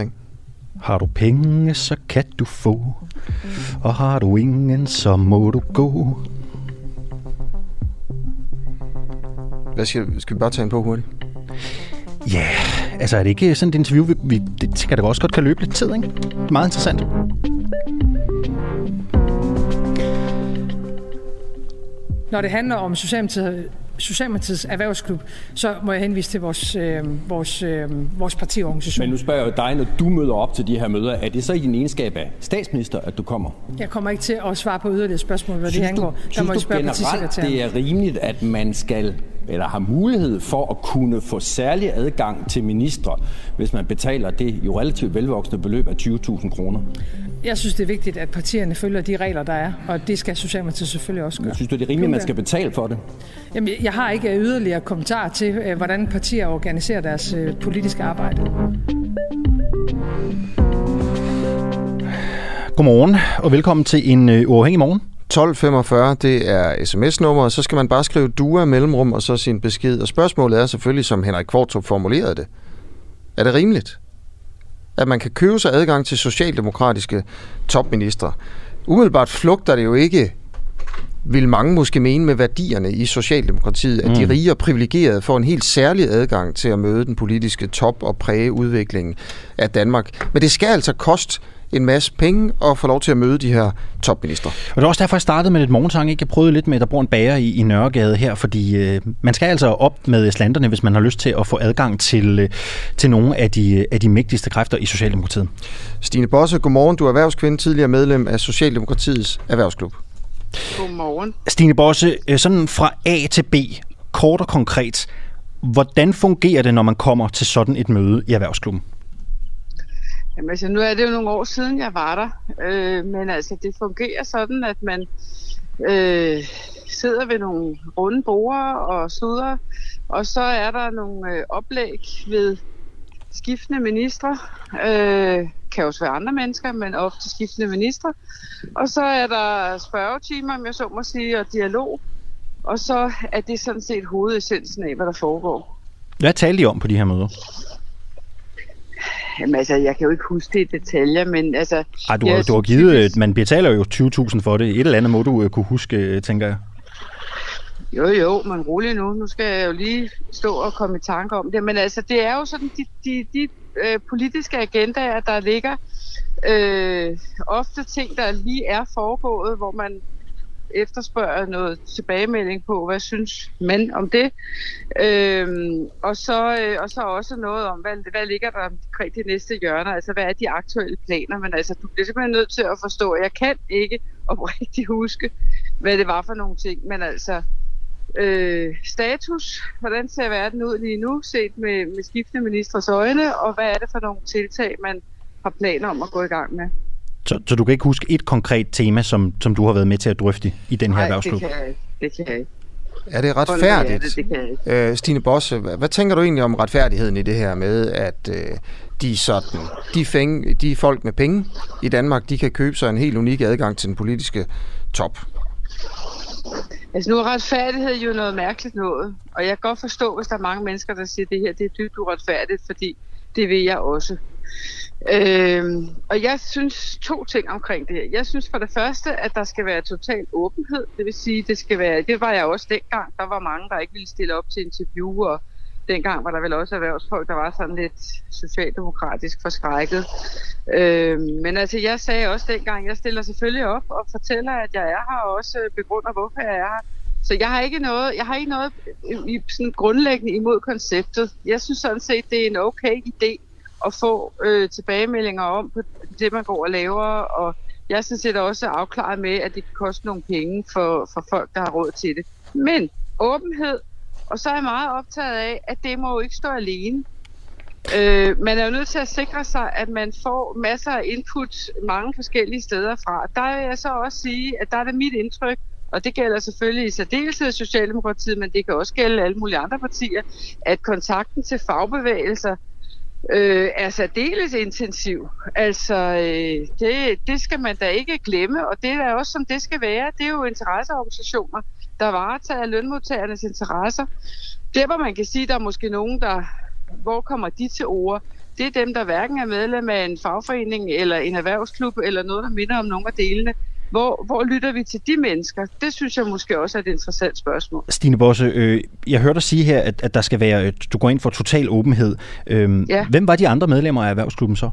Ikke? Har du penge, så kan du få. Og har du ingen, så må du gå. Hvad skal, skal vi bare tage en på hurtigt? Ja, yeah, altså er det ikke sådan et interview, vi, vi det skal da også godt kan løbe lidt tid, ikke? Meget interessant. Når det handler om Socialdemokratiet, Socialdemokratiets erhvervsklub, så må jeg henvise til vores, øh, vores, øh, vores partiorganisation. Men nu spørger jeg dig, når du møder op til de her møder, er det så i din egenskab af statsminister, at du kommer? Jeg kommer ikke til at svare på yderligere spørgsmål, hvad synes det angår. Du, Der synes må I du generelt, det er rimeligt, at man skal eller har mulighed for at kunne få særlig adgang til ministre, hvis man betaler det jo relativt velvoksne beløb af 20.000 kroner? Jeg synes, det er vigtigt, at partierne følger de regler, der er, og det skal Socialdemokratiet selvfølgelig også gøre. Men synes du, det er rimeligt, at man skal betale for det? Jamen, jeg har ikke yderligere kommentar til, øh, hvordan partier organiserer deres øh, politiske arbejde. Godmorgen, og velkommen til en øh, uafhængig morgen. 1245, det er sms-nummeret, så skal man bare skrive DUA mellemrum og så sin besked. Og spørgsmålet er selvfølgelig, som Henrik Kvartrup formulerede det. Er det rimeligt, at man kan købe sig adgang til socialdemokratiske topminister? Umiddelbart flugter det jo ikke, vil mange måske mene med værdierne i Socialdemokratiet, at de Mm. rige og privilegerede får en helt særlig adgang til at møde den politiske top og præge udviklingen af Danmark. Men det skal altså koste en masse penge at få lov til at møde de her topminister. Og det var også derfor, jeg startede med lidt morgensang. Ikke? Jeg prøvede lidt med, at der bor en bager i, i Nørregade her, fordi øh, man skal altså op med slanterne, hvis man har lyst til at få adgang til, øh, til nogle af de, af de mægtigste kræfter i Socialdemokratiet. Stine Bosse, godmorgen. Du er erhvervskvinde, tidligere medlem af Socialdemokratiets erhvervsklub. Godmorgen. Stine Bosse, øh, sådan fra A til B, kort og konkret, hvordan fungerer det, når man kommer til sådan et møde i erhvervsklubben? Jamen, altså, nu er det jo nogle år siden, jeg var der. Øh, men altså, det fungerer sådan, at man øh, sidder ved nogle runde borde og sluder, og så er der nogle øh, oplæg ved skiftende ministre. Øh, kan også være andre mennesker, men ofte skiftende ministre. Og så er der spørgetimer, om jeg så må sige, og dialog. Og så er det sådan set hovedessensen af, hvad der foregår. Hvad talte I om på de her møder? Jamen altså, jeg kan jo ikke huske det i detaljer, men altså... Ej, du, har, jeg du har givet, typisk- øh, man betaler jo 20.000 for det. Et eller andet må du øh, kunne huske, øh, tænker jeg. Jo, jo, men rolig nu. Nu skal jeg jo lige stå og komme i tanke om det. Men altså, det er jo sådan, de, de, de øh, politiske agendaer, der ligger øh, ofte ting, der lige er foregået, hvor man efterspørger noget tilbagemelding på, hvad synes man om det. Øhm, og, så, øh, og så også noget om, hvad, hvad ligger der omkring de næste hjørner, altså hvad er de aktuelle planer, men altså du bliver simpelthen nødt til at forstå, at jeg kan ikke oprigtigt huske, hvad det var for nogle ting, men altså øh, status, hvordan ser verden ud lige nu, set med, med skiftende ministres øjne, og hvad er det for nogle tiltag, man har planer om at gå i gang med. Så, så du kan ikke huske et konkret tema, som, som du har været med til at drøfte i den her Nej, erhvervsklub? det kan jeg ikke. Det kan jeg ikke. Er det retfærdigt? det kan jeg ikke. Øh, Stine Bosse, hvad, hvad tænker du egentlig om retfærdigheden i det her med, at øh, de, sådan, de, fæng, de folk med penge i Danmark, de kan købe sig en helt unik adgang til den politiske top? Altså nu er retfærdighed jo noget mærkeligt noget, og jeg kan godt forstå, hvis der er mange mennesker, der siger, at det her det er dybt uretfærdigt, fordi det vil jeg også. Øhm, og jeg synes to ting omkring det her. Jeg synes for det første, at der skal være total åbenhed. Det vil sige, det skal være, det var jeg også dengang. Der var mange, der ikke ville stille op til interview, og dengang var der vel også erhvervsfolk, der var sådan lidt socialdemokratisk forskrækket. Øhm, men altså, jeg sagde også dengang, jeg stiller selvfølgelig op og fortæller, at jeg er her, og også begrunder, hvorfor jeg er her. Så jeg har ikke noget, jeg har ikke noget i, sådan grundlæggende imod konceptet. Jeg synes sådan set, det er en okay idé at få øh, tilbagemeldinger om på det, man går og laver, og jeg synes set også afklaret med, at det kan koste nogle penge for, for folk, der har råd til det. Men åbenhed, og så er jeg meget optaget af, at det må jo ikke stå alene. Øh, man er jo nødt til at sikre sig, at man får masser af input mange forskellige steder fra. Der vil jeg så også sige, at der er det mit indtryk, og det gælder selvfølgelig i særdeleshed Socialdemokratiet, men det kan også gælde alle mulige andre partier, at kontakten til fagbevægelser øh, er særdeles intensiv. Altså, øh, det, det skal man da ikke glemme, og det er også, som det skal være. Det er jo interesseorganisationer, der varetager lønmodtagernes interesser. Der, hvor man kan sige, der er måske nogen, der hvor kommer de til ord? Det er dem, der hverken er medlem af en fagforening eller en erhvervsklub eller noget, der minder om nogle af delene. Hvor, hvor lytter vi til de mennesker? Det synes jeg måske også er et interessant spørgsmål. Stine Bosse, øh, jeg hørte dig sige her, at, at der skal være, at du går ind for total åbenhed. Øh, ja. Hvem var de andre medlemmer af erhvervsklubben så?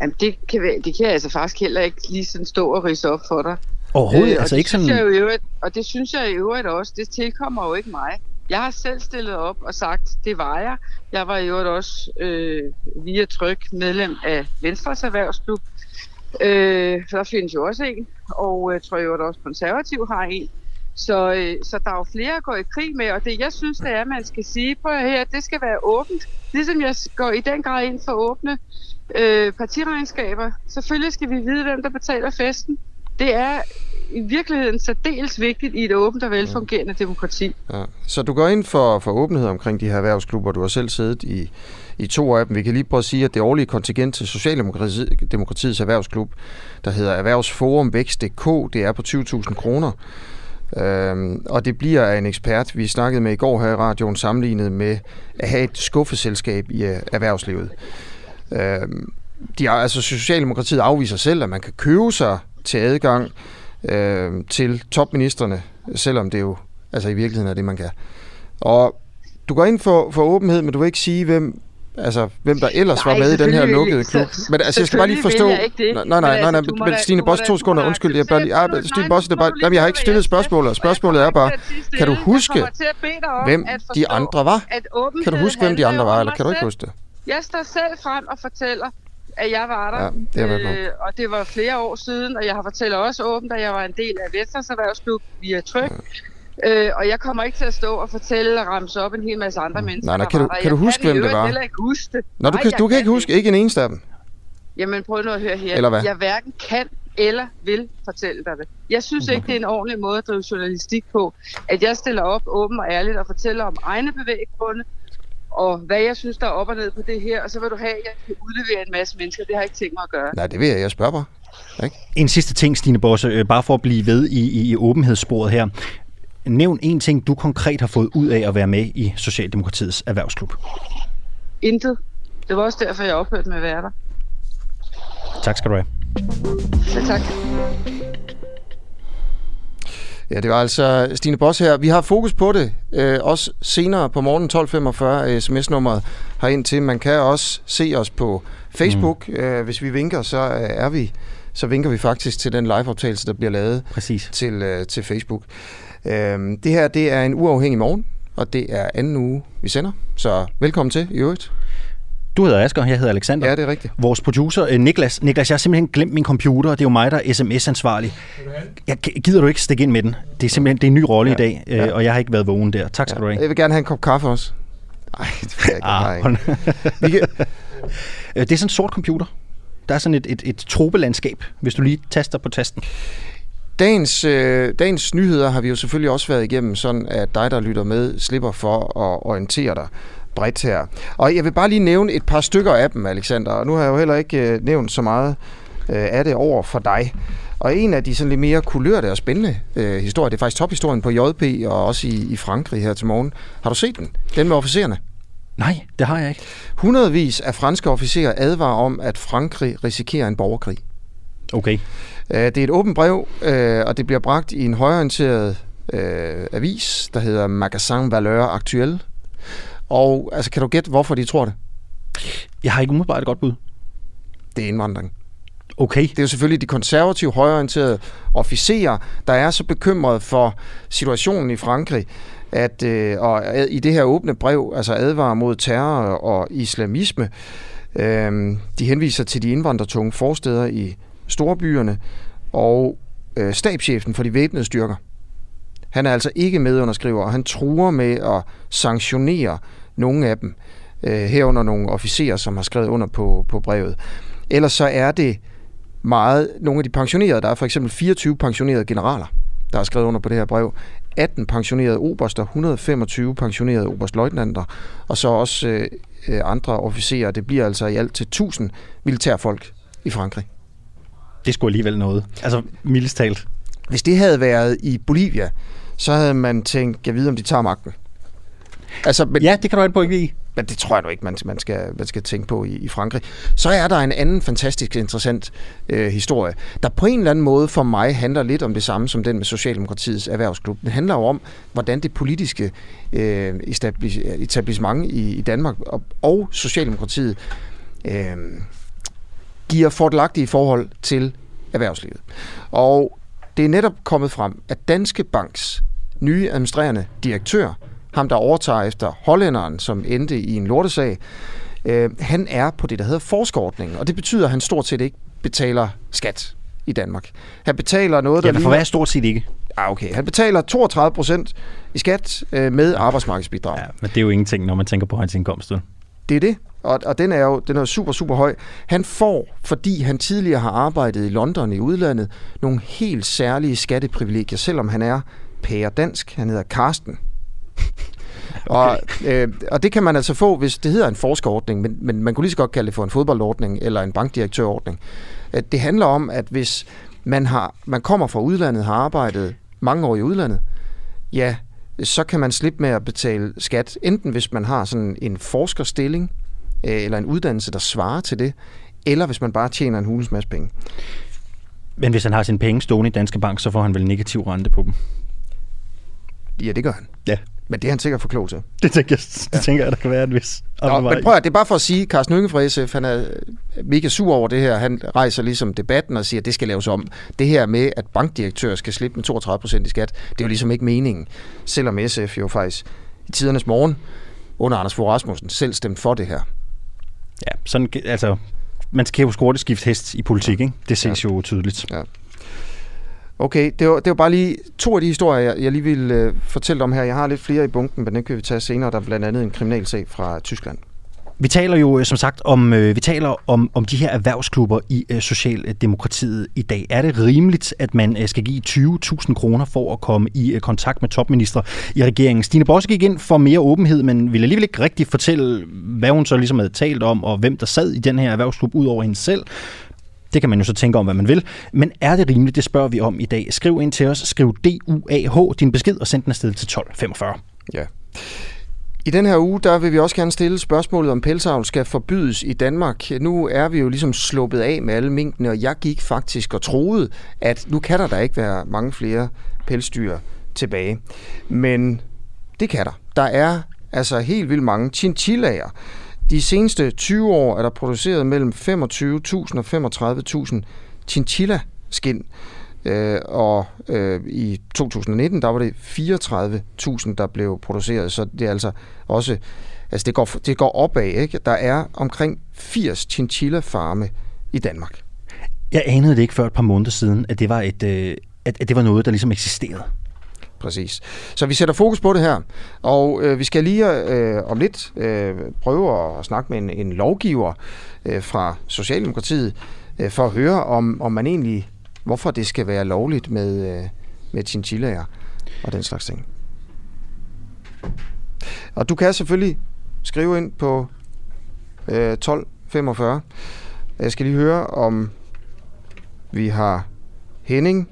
Jamen, det kan, det kan jeg altså faktisk heller ikke lige sådan stå og rise op for dig. Overhovedet? Øh, altså ikke sådan... Jeg jo øvrigt, og det synes jeg i øvrigt også, det tilkommer jo ikke mig. Jeg har selv stillet op og sagt, det var jeg. Jeg var i øvrigt også øh, via tryk medlem af Venstres Erhvervsklub. Øh, der findes jo også en, og jeg øh, tror jo, at også konservativ har en. Så, øh, så der er jo flere at gå i krig med, og det jeg synes, det er, at man skal sige, på her, det skal være åbent. Ligesom jeg går i den grad ind for åbne øh, partiregnskaber. Selvfølgelig skal vi vide, hvem der betaler festen. Det er i virkeligheden særdeles vigtigt i et åbent og velfungerende ja. demokrati. Ja. Så du går ind for, for åbenhed omkring de her erhvervsklubber. Du har selv siddet i, i to af dem. Vi kan lige prøve at sige, at det årlige kontingent til Socialdemokratiets erhvervsklub, der hedder Erhvervsforum Vækst.dk, det er på 20.000 kroner. Øhm, og det bliver af en ekspert, vi snakkede med i går her i radioen, sammenlignet med at have et skuffeselskab i øh, erhvervslivet. Øhm, de, altså Socialdemokratiet afviser selv, at man kan købe sig til adgang øh, til topministerne, selvom det jo altså i virkeligheden er det, man kan. Og du går ind for, for åbenhed, men du vil ikke sige, hvem, altså, hvem der ellers nej, var med i den her lukkede klub. Men altså, jeg skal bare lige forstå... Nej, nej, nej, nej, nej, men Stine Bosse, to sekunder, undskyld, jeg bare lige... Ah, Stine Bosse, det er bare... Jamen, jeg har ikke stillet spørgsmålet, spørgsmålet er bare, kan du huske, hvem de andre var? Kan du huske, hvem de andre var, eller kan du ikke huske det? Jeg står selv frem og fortæller, at jeg var der. Ja, det er øh, og det var flere år siden, og jeg har fortalt også åbent, at jeg var en del af Vesters Erhvervsklub via Tryk. Ja. Øh, og jeg kommer ikke til at stå og fortælle og ramse op en hel masse andre mennesker. Nej, nej, kan du, kan du huske, hvem det var? Jeg kan ikke huske det. Nå, du, nej, kan, du kan ikke huske ikke en eneste af dem? Jamen, prøv nu at høre her. Eller hvad? Jeg hverken kan eller vil fortælle dig det. Jeg synes okay. ikke, det er en ordentlig måde at drive journalistik på, at jeg stiller op åben og ærligt og fortæller om egne bevæggrunde, og hvad jeg synes, der er op og ned på det her, og så vil du have, at jeg kan udlevere en masse mennesker. Det har jeg ikke tænkt mig at gøre. Nej, det vil jeg. Jeg spørger bare. Ikke? En sidste ting, Stine Bosse, øh, bare for at blive ved i, i, i åbenhedssporet her. Nævn en ting, du konkret har fået ud af at være med i Socialdemokratiets erhvervsklub. Intet. Det var også derfor, jeg ophørte med at være der. Tak skal du have. Selv tak. Ja, det var altså Stine Boss her. Vi har fokus på det, øh, også senere på morgen 12.45. Sms-nummeret har ind til. Man kan også se os på Facebook. Mm. Øh, hvis vi vinker, så øh, er vi så vinker vi faktisk til den live-optagelse, der bliver lavet Præcis. Til, øh, til Facebook. Øh, det her, det er en uafhængig morgen, og det er anden uge, vi sender. Så velkommen til i øvrigt. Du hedder Asger, jeg hedder Alexander. Ja, det er rigtigt. Vores producer, øh, Niklas. Niklas, jeg har simpelthen glemt min computer, det er jo mig, der er sms-ansvarlig. Jeg, gider du ikke stikke ind med den? Det er simpelthen det er en ny rolle ja. i dag, øh, ja. og jeg har ikke været vågen der. Tak skal ja. du have. Jeg vil gerne have en kop kaffe også. Nej, det vil jeg ikke. Ah, Vi kan... Øh, det er sådan en sort computer. Der er sådan et, et, et tropelandskab, hvis du lige taster på tasten. Dagens, øh, dagens nyheder har vi jo selvfølgelig også været igennem, sådan at dig, der lytter med, slipper for at orientere dig bredt her. Og jeg vil bare lige nævne et par stykker af dem, Alexander. Og nu har jeg jo heller ikke øh, nævnt så meget øh, af det over for dig. Og en af de sådan lidt mere kulørte og spændende øh, historier, det er faktisk tophistorien på JP og også i, i Frankrig her til morgen. Har du set den? Den med officererne? Nej, det har jeg ikke. Hundredvis af franske officerer advarer om, at Frankrig risikerer en borgerkrig. Okay. Øh, det er et åbent brev, øh, og det bliver bragt i en højorienteret øh, avis, der hedder Magasin Valeur Actuel, og altså, kan du gætte, hvorfor de tror det? Jeg har ikke umiddelbart et godt bud. Det er indvandring. Okay. Det er jo selvfølgelig de konservative, højorienterede officerer, der er så bekymrede for situationen i Frankrig, at øh, og i det her åbne brev, altså advarer mod terror og islamisme, øh, de henviser til de indvandrertunge forsteder i storbyerne, og øh, stabschefen for de væbnede styrker, han er altså ikke medunderskriver, og han truer med at sanktionere nogle af dem, øh, herunder nogle officerer, som har skrevet under på, på brevet. Ellers så er det meget nogle af de pensionerede. Der er for eksempel 24 pensionerede generaler, der har skrevet under på det her brev. 18 pensionerede oberster, 125 pensionerede oberstløjtnanter, og så også øh, øh, andre officerer. Det bliver altså i alt til 1000 militærfolk i Frankrig. Det skulle alligevel noget. Altså, mildest talt. Hvis det havde været i Bolivia, så havde man tænkt, jeg ved, om de tager magten. Altså, men, ja, det kan du ikke på i. men det tror jeg nu ikke, man, man, skal, man skal tænke på i, i Frankrig. Så er der en anden fantastisk interessant øh, historie, der på en eller anden måde for mig handler lidt om det samme som den med Socialdemokratiets erhvervsklub. Den handler jo om, hvordan det politiske øh, etablissement i, i Danmark og, og Socialdemokratiet øh, giver fordelagtige forhold til erhvervslivet. Og det er netop kommet frem, at Danske Banks nye administrerende direktør, ham der overtager efter hollænderen, som endte i en lortesag, øh, han er på det, der hedder forskerordningen, og det betyder, at han stort set ikke betaler skat i Danmark. Han betaler noget, der... Ja, for hvad er stort set ikke? Ah, okay. Han betaler 32 procent i skat øh, med arbejdsmarkedsbidrag. Ja, men det er jo ingenting, når man tænker på hans indkomst. Det er det, og, og den er jo den er super, super høj. Han får, fordi han tidligere har arbejdet i London i udlandet, nogle helt særlige skatteprivilegier, selvom han er pære dansk. Han hedder Karsten. Okay. Og, øh, og det kan man altså få, hvis det hedder en forskerordning, men, men man kunne lige så godt kalde det for en fodboldordning eller en bankdirektørordning. At det handler om, at hvis man, har, man kommer fra udlandet, har arbejdet mange år i udlandet, ja, så kan man slippe med at betale skat, enten hvis man har sådan en forskerstilling, øh, eller en uddannelse, der svarer til det, eller hvis man bare tjener en hulens masse penge. Men hvis han har sin penge stående i Danske Bank, så får han vel negativ rente på dem? Ja, det gør han. Ja. Men det er han sikkert for klog til. Det tænker jeg, det ja. tænker jeg der kan være en vis Nå, men prøv at, det er bare for at sige, at Carsten Hønge fra SF, han er mega sur over det her. Han rejser ligesom debatten og siger, at det skal laves om. Det her med, at bankdirektører skal slippe med 32 procent i skat, det er jo ligesom ikke meningen. Selvom SF jo faktisk i tidernes morgen under Anders Fogh Rasmussen selv stemt for det her. Ja, sådan, altså, man skal jo hurtigt skifte hest i politik, ikke? Det ses ja. jo tydeligt. Ja. Okay, det var, det var bare lige to af de historier, jeg, jeg lige vil øh, fortælle om her. Jeg har lidt flere i bunken, men den kan vi tage senere. Der er blandt andet en kriminalsag fra Tyskland. Vi taler jo øh, som sagt om øh, vi taler om om de her erhvervsklubber i øh, Socialdemokratiet i dag. Er det rimeligt at man øh, skal give 20.000 kroner for at komme i øh, kontakt med topminister i regeringen? Stine Bosse gik ind for mere åbenhed, men ville alligevel ikke rigtig fortælle, hvad hun så ligesom havde talt om, og hvem der sad i den her erhvervsklub ud over hende selv. Det kan man jo så tænke om, hvad man vil. Men er det rimeligt? Det spørger vi om i dag. Skriv ind til os. Skriv DUAH din besked og send den afsted til 1245. Ja. I den her uge, der vil vi også gerne stille spørgsmålet, om pelsavl skal forbydes i Danmark. Nu er vi jo ligesom sluppet af med alle minkene, og jeg gik faktisk og troede, at nu kan der da ikke være mange flere pelsdyr tilbage. Men det kan der. Der er altså helt vildt mange chinchillaer. De seneste 20 år er der produceret mellem 25.000 og 35.000 chinchilla-skind. Øh, og øh, i 2019, der var det 34.000, der blev produceret, så det er altså også, altså det går, det går opad, ikke? Der er omkring 80 chinchilla-farme i Danmark. Jeg anede det ikke før et par måneder siden, at det var, et, øh, at, at det var noget, der ligesom eksisterede. Præcis. Så vi sætter fokus på det her, og øh, vi skal lige øh, om lidt øh, prøve at snakke med en, en lovgiver øh, fra Socialdemokratiet, øh, for at høre, om, om man egentlig hvorfor det skal være lovligt med, øh, med chinchillaer og den slags ting. Og du kan selvfølgelig skrive ind på øh, 1245. Jeg skal lige høre, om vi har Henning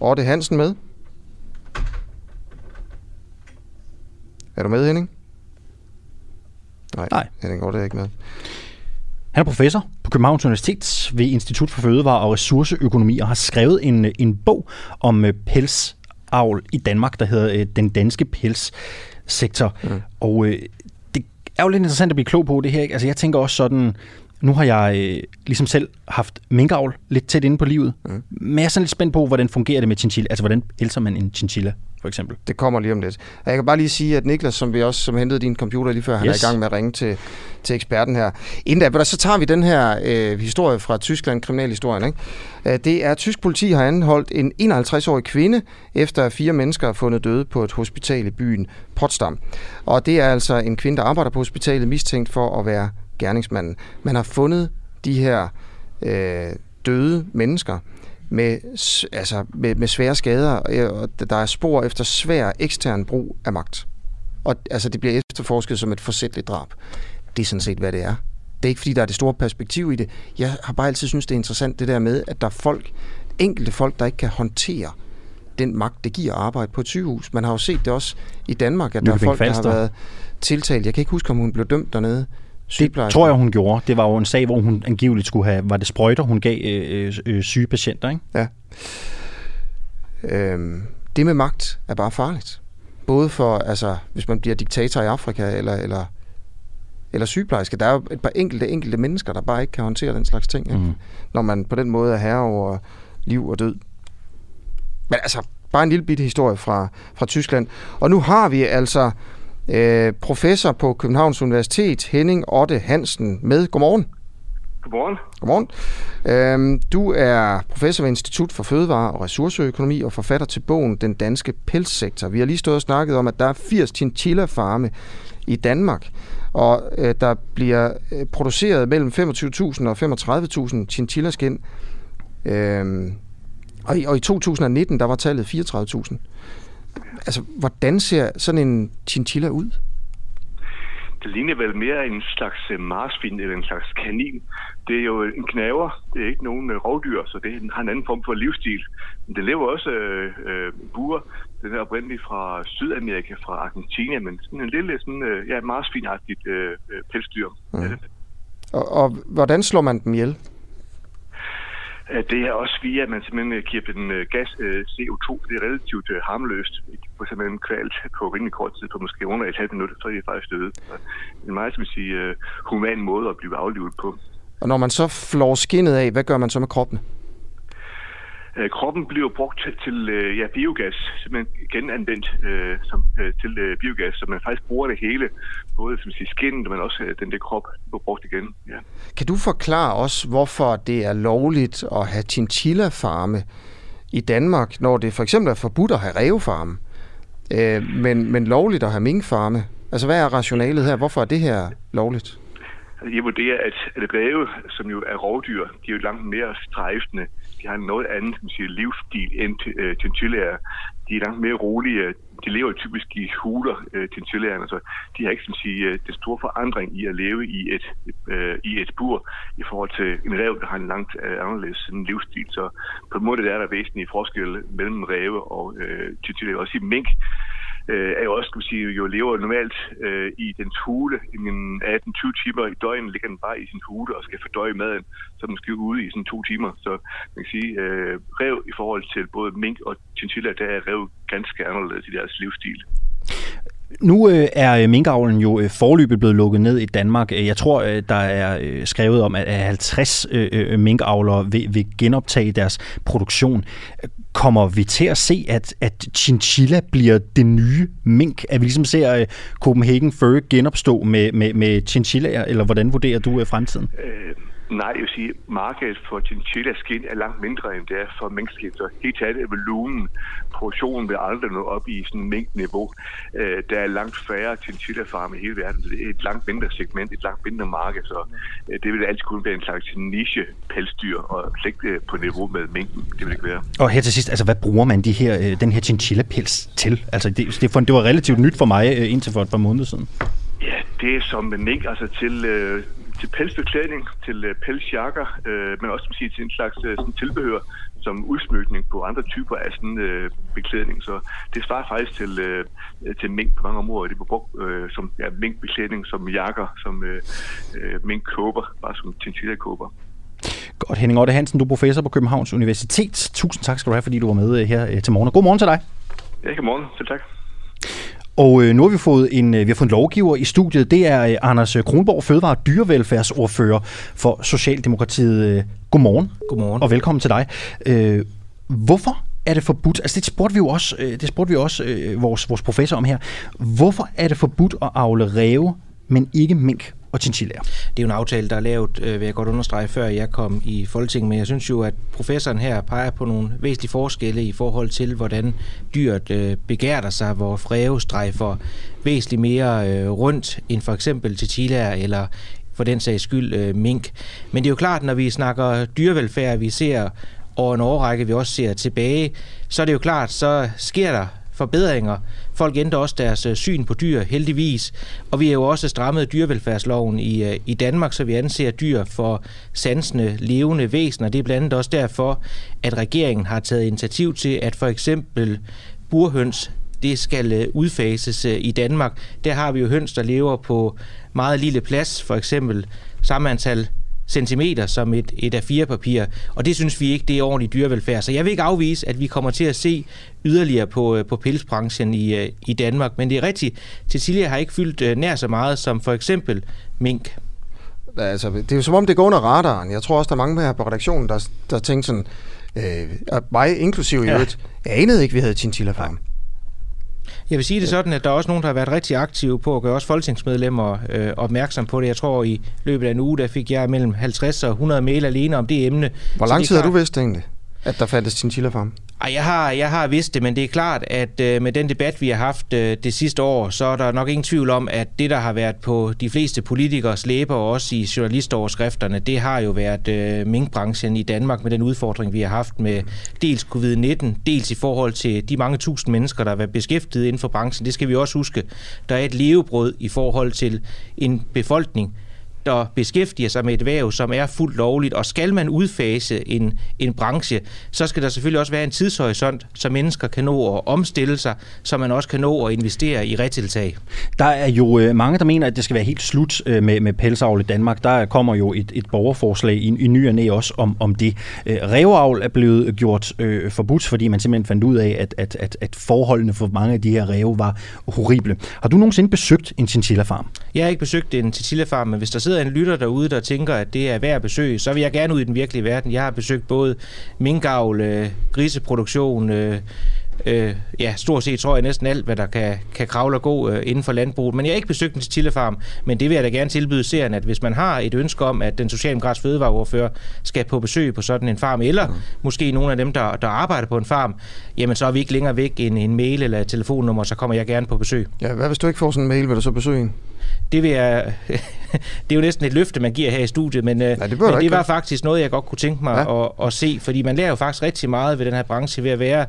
Orte Hansen med. Er du med, Henning? Nej, Nej. Henning Orte er ikke med. Han er professor på Københavns Universitet ved Institut for Fødevare og Ressourceøkonomi og har skrevet en, en bog om øh, pelsavl i Danmark, der hedder øh, Den Danske Pelssektor. Mm. Og øh, det er jo lidt interessant at blive klog på det her. Ikke? Altså jeg tænker også sådan, nu har jeg øh, ligesom selv haft minkavl lidt tæt inde på livet, mm. men jeg er sådan lidt spændt på, hvordan fungerer det med chinchilla? Altså hvordan elser man en chinchilla? For eksempel. Det kommer lige om lidt. Jeg kan bare lige sige, at Niklas, som vi også som hentede din computer lige før, han yes. er i gang med at ringe til, til eksperten her. Inden da, så tager vi den her øh, historie fra Tyskland, kriminalhistorien. Ikke? Øh, det er, at tysk politi har anholdt en 51-årig kvinde, efter fire mennesker er fundet døde på et hospital i byen Potsdam. Og det er altså en kvinde, der arbejder på hospitalet, mistænkt for at være gerningsmanden. Man har fundet de her øh, døde mennesker, med, altså med, med svære skader, og der er spor efter svær ekstern brug af magt. Og altså, det bliver efterforsket som et forsætligt drab. Det er sådan set, hvad det er. Det er ikke, fordi der er det store perspektiv i det. Jeg har bare altid synes det er interessant, det der med, at der er folk, enkelte folk, der ikke kan håndtere den magt, det giver arbejde på et sygehus. Man har jo set det også i Danmark, at der er folk, der har været tiltalt. Jeg kan ikke huske, om hun blev dømt dernede. Det tror jeg, hun gjorde. Det var jo en sag, hvor hun angiveligt skulle have, var det sprøjter, hun gav øh, øh, syge patienter, ikke? Ja. Øhm, det med magt er bare farligt. Både for, altså, hvis man bliver diktator i Afrika, eller, eller, eller sygeplejerske. Der er jo et par enkelte, enkelte mennesker, der bare ikke kan håndtere den slags ting. Ikke? Mm. Når man på den måde er herre over liv og død. Men altså, bare en lille bitte historie fra, fra Tyskland. Og nu har vi altså øh, professor på Københavns Universitet, Henning Otte Hansen, med. Godmorgen. Godmorgen. Godmorgen. Øhm, du er professor ved Institut for Fødevare og Ressourceøkonomi og forfatter til bogen Den Danske Pelssektor. Vi har lige stået og snakket om, at der er 80 chinchilla-farme i Danmark, og øh, der bliver øh, produceret mellem 25.000 og 35.000 chinchillaskin. Øhm, og, i, og i 2019, der var tallet 34.000. Altså, hvordan ser sådan en chinchilla ud? Det ligner vel mere en slags øh, marsvin eller en slags kanin. Det er jo en knaver, det er ikke nogen øh, rovdyr, så det har en anden form for livsstil. Men det lever også øh, øh, buer. Den er oprindeligt fra Sydamerika, fra Argentina, men sådan en lille sådan, øh, ja, marsvinagtigt øh, pelsdyr. Mm. Ja. Og, og hvordan slår man dem ihjel? Det er også via, at man simpelthen øh, giver den øh, gas øh, CO2. Det er relativt harmløst. For simpelthen kvalt på rimelig kort tid, på måske under et halvt minut, så er det faktisk døde. En meget, som sige, human måde at blive aflivet på. Og når man så flår skinnet af, hvad gør man så med kroppen? Øh, kroppen bliver brugt til, øh, ja, biogas, simpelthen genanvendt øh, som, øh, til øh, biogas, så man faktisk bruger det hele, både som siger, skinnet, men også øh, den der krop bliver brugt igen. Ja. Kan du forklare os, hvorfor det er lovligt at have chinchilla-farme i Danmark, når det for eksempel er forbudt at have rævefarme, øh, men, men lovligt at have minkfarme? Altså hvad er rationalet her? Hvorfor er det her lovligt? Altså, jeg vurderer, at, at ræve, som jo er rovdyr, de er jo langt mere strejfende. De har en noget anden som siger, livsstil end øh, chinchillaer. De er langt mere rolige. De lever typisk i huler, øh, chinchillaerne, så de har ikke som sige, øh, den store forandring i at leve i et, øh, i et bur i forhold til en rev, der har en langt øh, anderledes en livsstil. Så på en måde der er der væsentlige forskelle mellem ræve og øh, chinchillaer. Også i mink øh, er jo også, skal vi sige, jo lever normalt øh, i den hule. I 18-20 timer i døgnet ligger den bare i sin hule og skal fordøje maden, så den skal ude i sådan to timer. Så man kan sige, øh, rev i forhold til både mink og chinchilla, der er rev ganske anderledes i deres livsstil. Nu øh, er øh, minkavlen jo øh, forløbet blevet lukket ned i Danmark. Øh, jeg tror, øh, der er øh, skrevet om, at 50 øh, øh, minkavlere vil, vil genoptage deres produktion. Kommer vi til at se, at, at chinchilla bliver det nye mink? At vi ligesom ser øh, Copenhagen Fur genopstå med, med, med chinchilla, eller hvordan vurderer du øh, fremtiden? Øh, Nej, jeg vil sige, at markedet for chinchilla skin er langt mindre, end det er for minkskin. Så helt taget er volumen, produktionen vil aldrig nå op i sådan minkniveau. Øh, der er langt færre chinchilla-farme i hele verden, så det er et langt mindre segment, et langt mindre marked. Så øh, det vil altid kunne være en slags niche-pelsdyr, og slet øh, på niveau med minken. Det vil ikke være. Og her til sidst, altså hvad bruger man de her, øh, den her chinchilla-pels til? Altså det, det, det var relativt nyt for mig øh, indtil for et par måneder siden. Ja, det er som mink, altså til, øh, til pelsbeklædning, til øh, pelsjakker, øh, men også sige, til en slags øh, sådan tilbehør som udsmykning på andre typer af sådan øh, beklædning. Så det svarer faktisk til, øh, til mink på mange områder. Det bliver brugt øh, som ja, minkbeklædning, som jakker, som øh, øh, minkkåber, bare som chinchilla-kåber. Godt, Henning Otte Hansen, du er professor på Københavns Universitet. Tusind tak skal du have, fordi du var med øh, her øh, til morgen. God morgen til dig. Ja, god morgen. Selv tak. Og øh, nu har vi fået en øh, vi har fået en lovgiver i studiet. Det er øh, Anders Kronborg, fødevare- og dyrevelfærdsordfører for Socialdemokratiet. Godmorgen. Godmorgen. Og velkommen til dig. Øh, hvorfor er det forbudt? Altså det spurgte vi jo også, det spurgte vi også øh, vores, vores professor om her. Hvorfor er det forbudt at avle ræve, men ikke mink og chinchillaer. Det er jo en aftale, der er lavet, øh, vil jeg godt understrege, før jeg kom i Folketinget, men jeg synes jo, at professoren her peger på nogle væsentlige forskelle i forhold til, hvordan dyret øh, begærter sig, hvor fræve strejfer væsentligt mere øh, rundt end for eksempel chinchillaer eller for den sags skyld øh, mink. Men det er jo klart, når vi snakker dyrevelfærd, vi ser over en årrække, vi også ser tilbage, så er det jo klart, så sker der forbedringer. Folk ændrer også deres øh, syn på dyr, heldigvis. Og vi har jo også strammet dyrevelfærdsloven i, øh, i Danmark, så vi anser dyr for sansende, levende væsener. Det er blandt andet også derfor, at regeringen har taget initiativ til, at for eksempel burhøns det skal øh, udfases i Danmark. Der har vi jo høns, der lever på meget lille plads, for eksempel samme antal centimeter som et, et A4-papir, og det synes vi ikke, det er ordentlig dyrevelfærd. Så jeg vil ikke afvise, at vi kommer til at se yderligere på, øh, på pelsbranchen i, øh, i Danmark, men det er rigtigt, Cecilia har ikke fyldt øh, nær så meget som for eksempel mink. Altså, det er jo som om, det går under radaren. Jeg tror også, der er mange her på redaktionen, der, der tænker sådan, øh, mig inklusiv i ja. øvrigt, jeg anede ikke, vi havde chinchilla farm. Jeg vil sige det sådan, at der er også nogen, der har været rigtig aktive på at gøre også folketingsmedlemmer øh, opmærksom på det. Jeg tror, i løbet af en uge, der fik jeg mellem 50 og 100 mail alene om det emne. Hvor lang tid har du vidst egentlig? at der fandtes chinchilla farm? Ej, jeg har, jeg har vidst det, men det er klart, at øh, med den debat, vi har haft øh, det sidste år, så er der nok ingen tvivl om, at det, der har været på de fleste politikers læber, og også i journalistoverskrifterne, det har jo været øh, minkbranchen i Danmark med den udfordring, vi har haft med dels covid-19, dels i forhold til de mange tusind mennesker, der har været beskæftiget inden for branchen. Det skal vi også huske. Der er et levebrød i forhold til en befolkning, der beskæftiger sig med et erhverv, som er fuldt lovligt, og skal man udfase en, en branche, så skal der selvfølgelig også være en tidshorisont, så mennesker kan nå at omstille sig, så man også kan nå at investere i retiltag. Der er jo øh, mange, der mener, at det skal være helt slut øh, med, med pelsavl i Danmark. Der kommer jo et, et borgerforslag i, i ny og næ også om, om det. Øh, Revavl er blevet gjort øh, forbudt, fordi man simpelthen fandt ud af, at, at, at, at forholdene for mange af de her ræve var horrible. Har du nogensinde besøgt en chinchilla farm? Jeg har ikke besøgt en chinchilla farm, men hvis der sidder sidder en lytter derude, der tænker, at det er værd at besøge, så vil jeg gerne ud i den virkelige verden. Jeg har besøgt både minkavl, øh, griseproduktion, øh, øh, ja, stort set tror jeg næsten alt, hvad der kan, kan kravle og gå øh, inden for landbruget. Men jeg har ikke besøgt en Farm, men det vil jeg da gerne tilbyde serien, at hvis man har et ønske om, at den socialdemokratiske fødevareordfører skal på besøg på sådan en farm, eller mm. måske nogle af dem, der, der arbejder på en farm, jamen så er vi ikke længere væk end en mail eller et telefonnummer, så kommer jeg gerne på besøg. Ja, hvad hvis du ikke får sådan en mail, vil du så besøge en? det vil jeg, det er jo næsten et løfte, man giver her i studiet, men, Nej, det, men det var faktisk noget, jeg godt kunne tænke mig ja. at, at se, fordi man lærer jo faktisk rigtig meget ved den her branche ved at være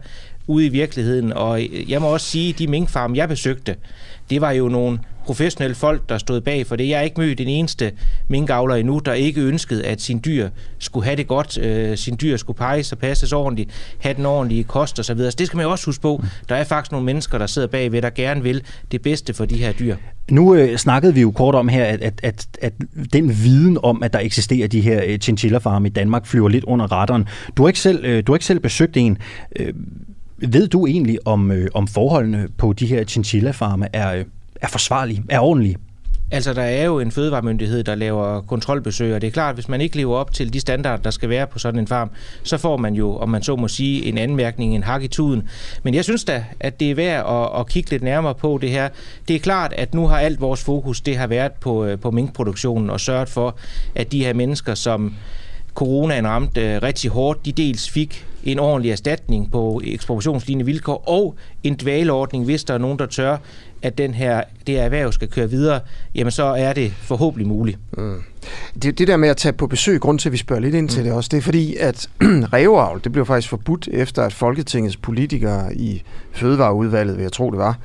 ude i virkeligheden, og jeg må også sige, at de minkfarme, jeg besøgte, det var jo nogle professionelle folk, der stod bag for det. Jeg har ikke mødt den eneste minkavler endnu, der ikke ønskede, at sin dyr skulle have det godt, øh, sin dyr skulle peges og passes ordentligt, have den ordentlige kost osv. Så det skal man jo også huske på. Der er faktisk nogle mennesker, der sidder bagved, der gerne vil det bedste for de her dyr. Nu øh, snakkede vi jo kort om her, at, at, at, at den viden om, at der eksisterer de her øh, chinchilla-farme i Danmark, flyver lidt under radaren. Du har ikke selv, øh, du har ikke selv besøgt en. Øh, ved du egentlig, om, øh, om forholdene på de her chinchilla-farme er, øh, er forsvarlige, er ordentlige? Altså, der er jo en fødevaremyndighed, der laver kontrolbesøg, og det er klart, at hvis man ikke lever op til de standarder, der skal være på sådan en farm, så får man jo, om man så må sige, en anmærkning, en hak i tuden. Men jeg synes da, at det er værd at, at kigge lidt nærmere på det her. Det er klart, at nu har alt vores fokus, det har været på, øh, på minkproduktionen og sørget for, at de her mennesker, som coronaen ramte øh, rigtig hårdt, de dels fik en ordentlig erstatning på ekspropriationslignende vilkår og en dvaleordning, hvis der er nogen, der tør, at den her, det her erhverv skal køre videre, jamen så er det forhåbentlig muligt. Mm. Det, det der med at tage på besøg, grund til, at vi spørger lidt ind til mm. det også, det er fordi, at reveavl, det blev faktisk forbudt efter, at Folketingets politikere i Fødevareudvalget, vil jeg tro det var,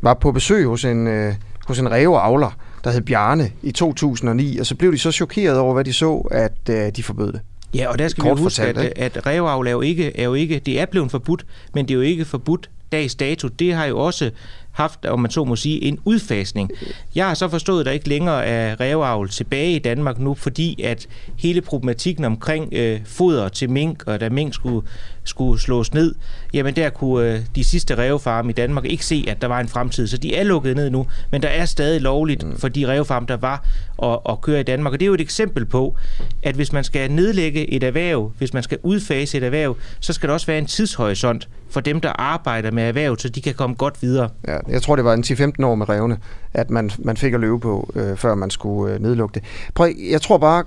var på besøg hos en, øh, hos en reveavler, der hed Bjarne i 2009, og så blev de så chokeret over, hvad de så, at øh, de forbød det. Ja, og der skal Kort vi huske, fortalt, at, at reveavl er jo, ikke, er jo ikke, det er blevet forbudt, men det er jo ikke forbudt dags dato. Det har jo også haft, om man så må sige, en udfasning. Jeg har så forstået, at der ikke længere er ræveavl tilbage i Danmark nu, fordi at hele problematikken omkring øh, foder til mink, og da mink skulle, skulle slås ned, jamen der kunne øh, de sidste rævefarme i Danmark ikke se, at der var en fremtid. Så de er lukket ned nu, men der er stadig lovligt mm. for de rævefarme, der var at, at køre i Danmark. Og det er jo et eksempel på, at hvis man skal nedlægge et erhverv, hvis man skal udfase et erhverv, så skal der også være en tidshorisont for dem, der arbejder med erhverv, så de kan komme godt videre. Ja, jeg tror, det var en 10-15 år med revne, at man, man fik at løbe på, øh, før man skulle øh, nedlukke det. Prøv, jeg tror bare,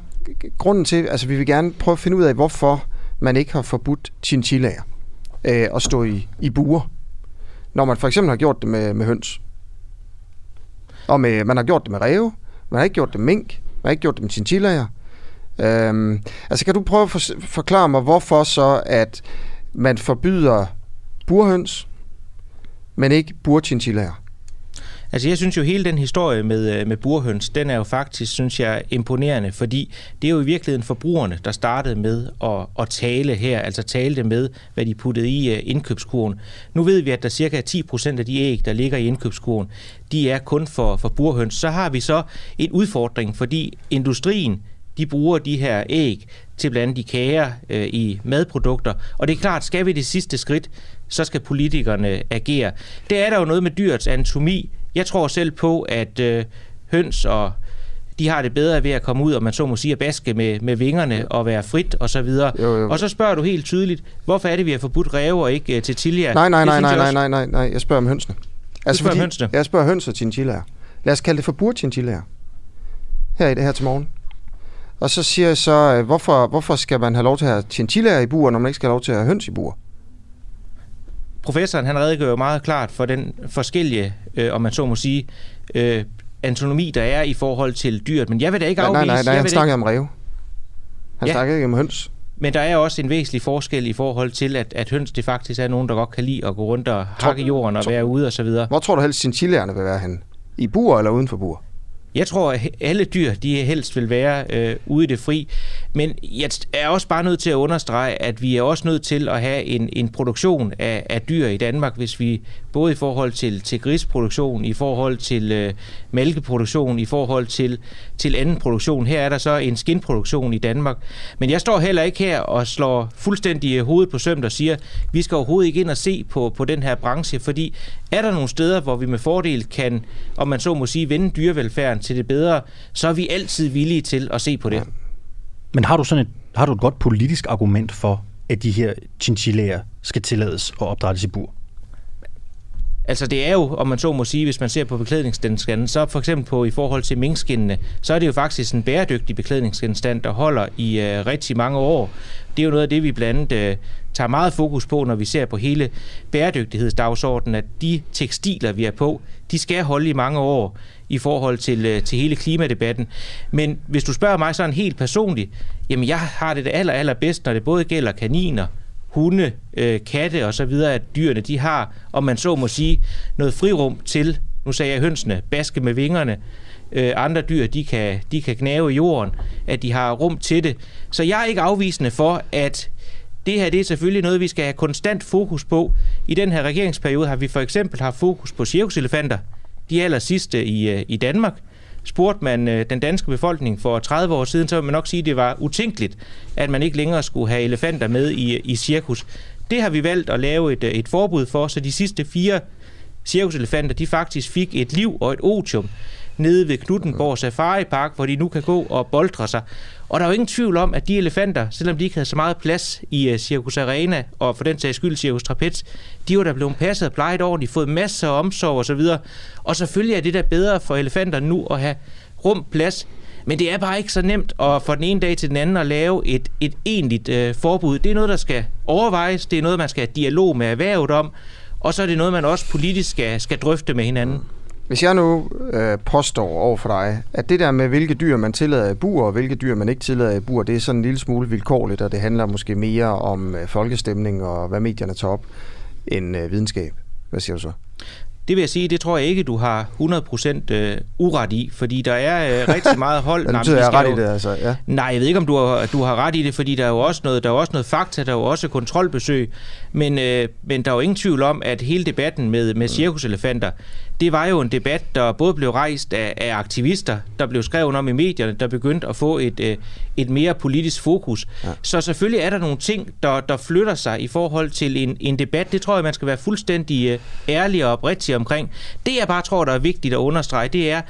grunden til, altså vi vil gerne prøve at finde ud af, hvorfor man ikke har forbudt chinchillaer øh, at stå i, i buer, når man for eksempel har gjort det med, med høns. Og med, man har gjort det med ræve, man har ikke gjort det med mink, man har ikke gjort det med chinchillaer. Øhm, altså kan du prøve at for, forklare mig, hvorfor så, at man forbyder burhøns, men ikke burchinchillaer? Altså jeg synes jo, hele den historie med, øh, med burhøns, den er jo faktisk, synes jeg, imponerende, fordi det er jo i virkeligheden forbrugerne, der startede med at, at tale her, altså tale det med, hvad de puttede i øh, indkøbskurven. Nu ved vi, at der cirka 10% af de æg, der ligger i indkøbskurven, de er kun for, for burhøns. Så har vi så en udfordring, fordi industrien, de bruger de her æg til blandt andet de kager øh, i madprodukter. Og det er klart, skal vi det sidste skridt, så skal politikerne agere. Det er der jo noget med dyrets anatomi. Jeg tror selv på, at øh, høns og de har det bedre ved at komme ud, og man så må sige, at baske med, med vingerne og være frit og så videre. Jo, jo. Og så spørger du helt tydeligt, hvorfor er det, vi har forbudt ræve og ikke uh, til Tilja? Nej, nej, nej, nej, nej, nej, nej, nej, jeg spørger om hønsene. Altså, spørger fordi, om hønsene? Jeg spørger høns og chinchillaer. Lad os kalde det for burchinchillaer. Her i det her til morgen. Og så siger jeg så, øh, hvorfor, hvorfor skal man have lov til at have chinchillaer i bur, når man ikke skal have lov til at have høns i bur? Professoren han redegør meget klart for den forskellige, øh, om man så må sige, øh, anatomi, der er i forhold til dyret. Men jeg vil da ikke afvise... Nej, nej, nej, han snakker ikke... om rev. Han ja. snakker ikke om høns. Men der er også en væsentlig forskel i forhold til, at, at høns det faktisk er nogen, der godt kan lide at gå rundt og hakke jorden og være ude og så videre. Hvor tror du helst, chinchillaerne vil være henne? I bur eller uden for bur? Jeg tror, at alle dyr, de helst vil være øh, ude i det fri. Men jeg er også bare nødt til at understrege, at vi er også nødt til at have en, en produktion af, af dyr i Danmark, hvis vi både i forhold til, til grisproduktion, i forhold til øh, mælkeproduktion, i forhold til, til anden produktion. Her er der så en skinproduktion i Danmark. Men jeg står heller ikke her og slår fuldstændig øh, hovedet på sømt og siger, vi skal overhovedet ikke ind og se på, på den her branche, fordi er der nogle steder, hvor vi med fordel kan, om man så må sige, vende dyrevelfærden til det bedre, så er vi altid villige til at se på det. Men har du sådan et, har du et godt politisk argument for, at de her chinchillaer skal tillades og opdrættes i bur? Altså det er jo, om man så må sige, hvis man ser på beklædningsgenstanden, så for eksempel på i forhold til minkskinnene, så er det jo faktisk en bæredygtig beklædningsgenstand, der holder i øh, rigtig mange år. Det er jo noget af det, vi blandt andet øh, tager meget fokus på, når vi ser på hele bæredygtighedsdagsordenen, at de tekstiler, vi er på, de skal holde i mange år i forhold til, øh, til hele klimadebatten. Men hvis du spørger mig sådan helt personligt, jamen jeg har det det aller, aller bedst, når det både gælder kaniner, hunde, øh, katte og så videre, at dyrene de har, om man så må sige, noget frirum til, nu sagde jeg hønsene, baske med vingerne, øh, andre dyr, de kan, de kan gnave i jorden, at de har rum til det. Så jeg er ikke afvisende for, at det her det er selvfølgelig noget, vi skal have konstant fokus på. I den her regeringsperiode har vi for eksempel haft fokus på cirkuselefanter, de aller sidste i, øh, i Danmark spurgte man øh, den danske befolkning for 30 år siden, så vil man nok sige, at det var utænkeligt, at man ikke længere skulle have elefanter med i, i cirkus. Det har vi valgt at lave et, øh, et forbud for, så de sidste fire cirkuselefanter, de faktisk fik et liv og et otium nede ved Knuttenborg Safari Park, hvor de nu kan gå og boldre sig. Og der er jo ingen tvivl om, at de elefanter, selvom de ikke havde så meget plads i uh, Circus Arena, og for den sags skyld Circus Trapez, de var der blevet passet og plejet ordentligt, fået masser af omsorg osv. Og, og selvfølgelig er det der bedre for elefanter nu at have rum, plads, men det er bare ikke så nemt at fra den ene dag til den anden at lave et, et egentligt øh, forbud. Det er noget, der skal overvejes, det er noget, man skal have dialog med erhvervet om, og så er det noget, man også politisk skal, skal drøfte med hinanden. Hvis jeg nu øh, påstår over for dig, at det der med, hvilke dyr man tillader i bur, og hvilke dyr man ikke tillader i bur, det er sådan en lille smule vilkårligt, og det handler måske mere om øh, folkestemning og hvad medierne tager op, end øh, videnskab. Hvad siger du så? Det vil jeg sige, det tror jeg ikke, du har 100% øh, uret i, fordi der er øh, rigtig meget hold. det betyder, jeg ret jo... i det, altså, ja. Nej, jeg ved ikke, om du har, du har ret i det, fordi der er jo også noget, der er også noget fakta, der er jo også kontrolbesøg, men, øh, men der er jo ingen tvivl om, at hele debatten med, med cirkuselefanter, det var jo en debat, der både blev rejst af, af aktivister, der blev skrevet om i medierne, der begyndte at få et, øh, et mere politisk fokus. Ja. Så selvfølgelig er der nogle ting, der, der flytter sig i forhold til en, en debat. Det tror jeg, man skal være fuldstændig øh, ærlig og oprigtig omkring. Det jeg bare tror, der er vigtigt at understrege, det er,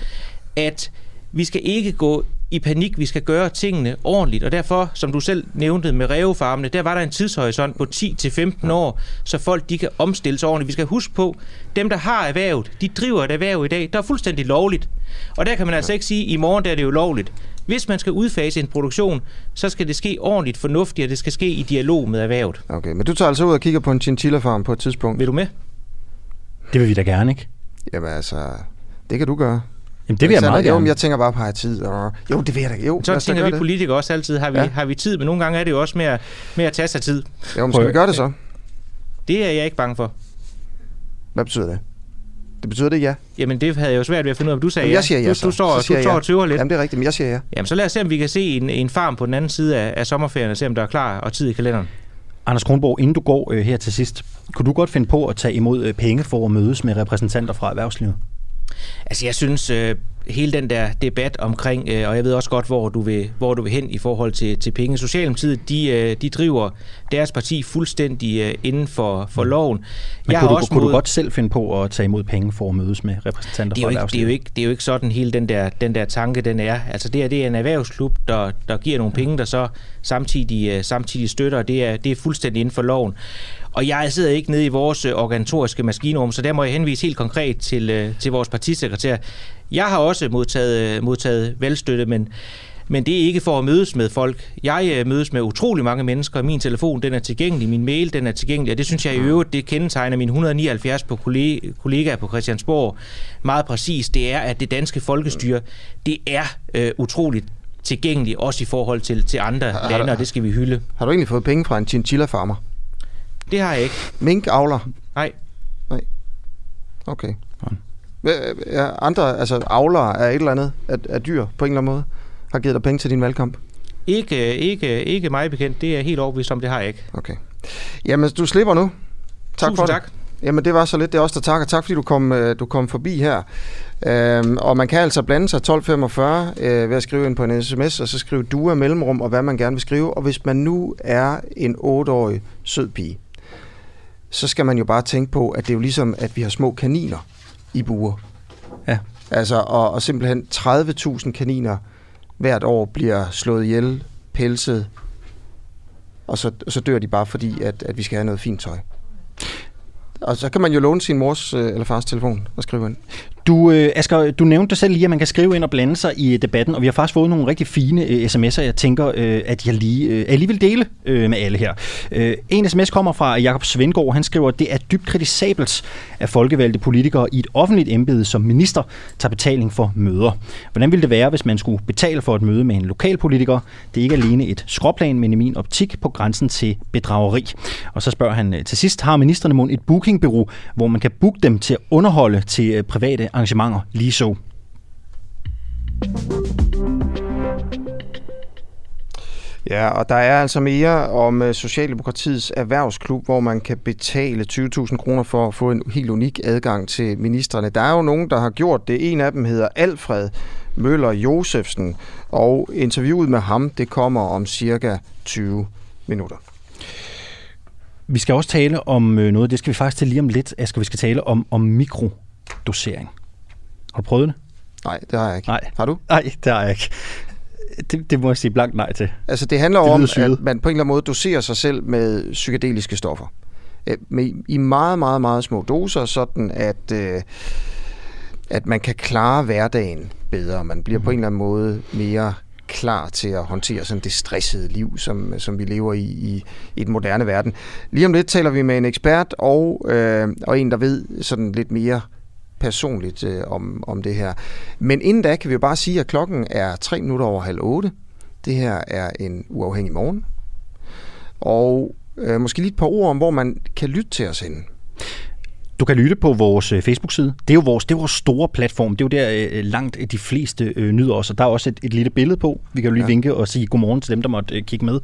at vi skal ikke gå i panik, vi skal gøre tingene ordentligt, og derfor, som du selv nævnte med rævefarmene, der var der en tidshorisont på 10-15 år, så folk de kan omstille sig ordentligt. Vi skal huske på, dem der har erhvervet, de driver et erhverv i dag, der er fuldstændig lovligt. Og der kan man altså ikke sige, at i morgen der er det jo lovligt. Hvis man skal udfase en produktion, så skal det ske ordentligt fornuftigt, og det skal ske i dialog med erhvervet. Okay, men du tager altså ud og kigger på en chinchilla-farm på et tidspunkt. Vil du med? Det vil vi da gerne, ikke? Jamen altså, det kan du gøre. Jamen, det vil jeg meget gerne. Jo, men jeg tænker bare på at have tid. Og... Jo, det vil jeg da. Jo, så tænker vi politikere også altid, har vi, ja. har vi tid, men nogle gange er det jo også med at, med at tage sig tid. Jo, men skal vi gøre det så? Det er jeg ikke bange for. Hvad betyder det? Det betyder det ja. Jamen, det havde jeg jo svært ved at finde ud af, du sagde Jamen, jeg siger ja, du, så. du, står, Så siger du står jeg og tøver lidt. Jamen, det er rigtigt, men jeg siger ja. Jamen, så lad os se, om vi kan se en, en farm på den anden side af, af sommerferien, og se, om der er klar og tid i kalenderen. Anders Kronborg, inden du går øh, her til sidst, kunne du godt finde på at tage imod øh, penge for at mødes med repræsentanter fra erhvervslivet? Altså, jeg synes, øh, hele den der debat omkring, øh, og jeg ved også godt, hvor du vil, hvor du vil hen i forhold til, til penge. Socialdemokratiet, de, øh, de driver deres parti fuldstændig øh, inden for, for loven. Men kunne, du, kunne du godt selv finde på at tage imod penge for at mødes med repræsentanter det er, fra jo ikke, det, er jo ikke, det er jo ikke sådan hele den der, den der tanke, den er. Altså det, er, det er en erhvervsklub, der, der giver nogle penge, der så samtidig, øh, samtidig støtter, og det er, det er fuldstændig inden for loven. Og jeg sidder ikke nede i vores organisatoriske maskinrum, så der må jeg henvise helt konkret til, til vores partisekretær. Jeg har også modtaget, øh, modtaget valgstøtte, men, men det er ikke for at mødes med folk. Jeg øh, mødes med utrolig mange mennesker. Min telefon den er tilgængelig, min mail den er tilgængelig, og det synes jeg i øvrigt, det kendetegner mine 179 på kollegaer på Christiansborg meget præcis. Det er, at det danske folkestyre, det er øh, utroligt tilgængeligt, også i forhold til, til andre Har- har lande, du- og det skal vi hylde. Har du egentlig fået penge fra en chinchilla-farmer? Det har jeg ikke. Mink-avler? Nej. Okay. Er andre, altså avlere af et eller andet, af, af dyr på en eller anden måde, har givet dig penge til din valgkamp? Ikke, ikke, ikke mig bekendt. Det er helt overbevist om, det har jeg ikke. Okay. Jamen, du slipper nu. Tak Tusind for tak. det. Jamen, det var så lidt. Det er også der takker. Tak, fordi du kom, øh, du kom forbi her. Øhm, og man kan altså blande sig 1245 øh, ved at skrive ind på en sms, og så skrive du af mellemrum, og hvad man gerne vil skrive. Og hvis man nu er en 8-årig sød pige, så skal man jo bare tænke på, at det er jo ligesom, at vi har små kaniner i buer. Ja. Altså, og, og simpelthen 30.000 kaniner hvert år bliver slået ihjel, pelset, og så, så dør de bare fordi, at, at vi skal have noget fint tøj. Og så kan man jo låne sin mors øh, eller fars telefon og skrive ind. Du, øh, Asger, du nævnte selv lige, at man kan skrive ind og blande sig i øh, debatten, og vi har faktisk fået nogle rigtig fine øh, sms'er, jeg tænker, øh, at jeg lige, øh, dele øh, med alle her. Øh, en sms kommer fra Jakob Svendgaard, han skriver, at det er dybt kritisabelt, at folkevalgte politikere i et offentligt embede som minister tager betaling for møder. Hvordan ville det være, hvis man skulle betale for et møde med en lokalpolitiker? Det er ikke alene et skråplan, men i min optik på grænsen til bedrageri. Og så spørger han øh, til sidst, har ministerne mon et bookingbureau, hvor man kan booke dem til at underholde til øh, private arrangementer lige så? Ja, og der er altså mere om øh, Socialdemokratiets erhvervsklub, hvor man kan betale 20.000 kroner for at få en helt unik adgang til ministerne. Der er jo nogen, der har gjort det. En af dem hedder Alfred Møller Josefsen, og interviewet med ham, det kommer om cirka 20 minutter. Vi skal også tale om øh, noget, det skal vi faktisk til lige om lidt, Asger. Vi skal tale om, om mikrodosering. Har du prøvet det? Nej, det har jeg ikke. Nej. Har du? Nej, det har jeg ikke. Det, det må jeg sige blankt nej til. Altså det handler Det om, syret. at man på en eller anden måde doserer sig selv med psykedeliske stoffer. Øh, Med, I meget, meget, meget små doser, sådan at, øh, at man kan klare hverdagen bedre. Man bliver på en eller anden måde mere klar til at håndtere sådan det stressede liv, som, som vi lever i, i i den moderne verden. Lige om lidt taler vi med en ekspert og, øh, og en, der ved sådan lidt mere personligt øh, om, om det her. Men inden da kan vi jo bare sige, at klokken er 3 minutter over halv 8. Det her er en uafhængig morgen. Og øh, måske lige et par ord om, hvor man kan lytte til os henne. Du kan lytte på vores øh, Facebook-side. Det er jo vores, det er vores store platform. Det er jo der øh, langt de fleste øh, nyder os, og der er også et, et lille billede på. Vi kan jo lige ja. Vinke og sige godmorgen til dem, der måtte øh, kigge med.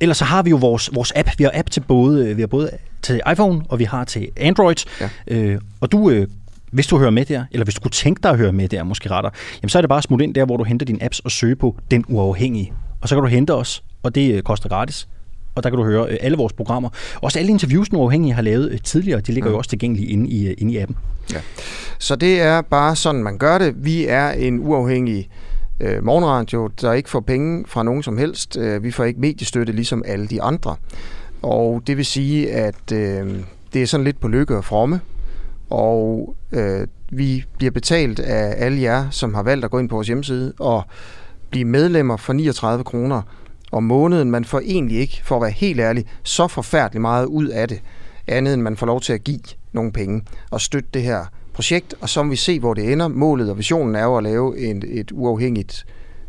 Ellers så har vi jo vores, vores app. Vi har app til både, øh, vi har både til iPhone, og vi har til Android. Ja. Øh, og du, øh, hvis du hører med der, eller hvis du kunne tænke dig at høre med der, måske retter, jamen så er det bare at smutte ind der, hvor du henter dine apps og søge på Den Uafhængige. Og så kan du hente os, og det øh, koster gratis. Og der kan du høre øh, alle vores programmer. Også alle interviews, Den Uafhængige har lavet øh, tidligere, de ligger jo også tilgængelige inde i, inde i appen. Så det er bare sådan, man gør det. Vi er en uafhængig øh, morgenradio, der ikke får penge fra nogen som helst. Vi får ikke mediestøtte, ligesom alle de andre. Og det vil sige, at øh, det er sådan lidt på lykke og fromme. Og øh, vi bliver betalt af alle jer, som har valgt at gå ind på vores hjemmeside og blive medlemmer for 39 kroner om måneden. Man får egentlig ikke, for at være helt ærlig, så forfærdeligt meget ud af det, andet end man får lov til at give nogle penge og støtte det her projekt, og så må vi se, hvor det ender. Målet og visionen er jo at lave en, et uafhængigt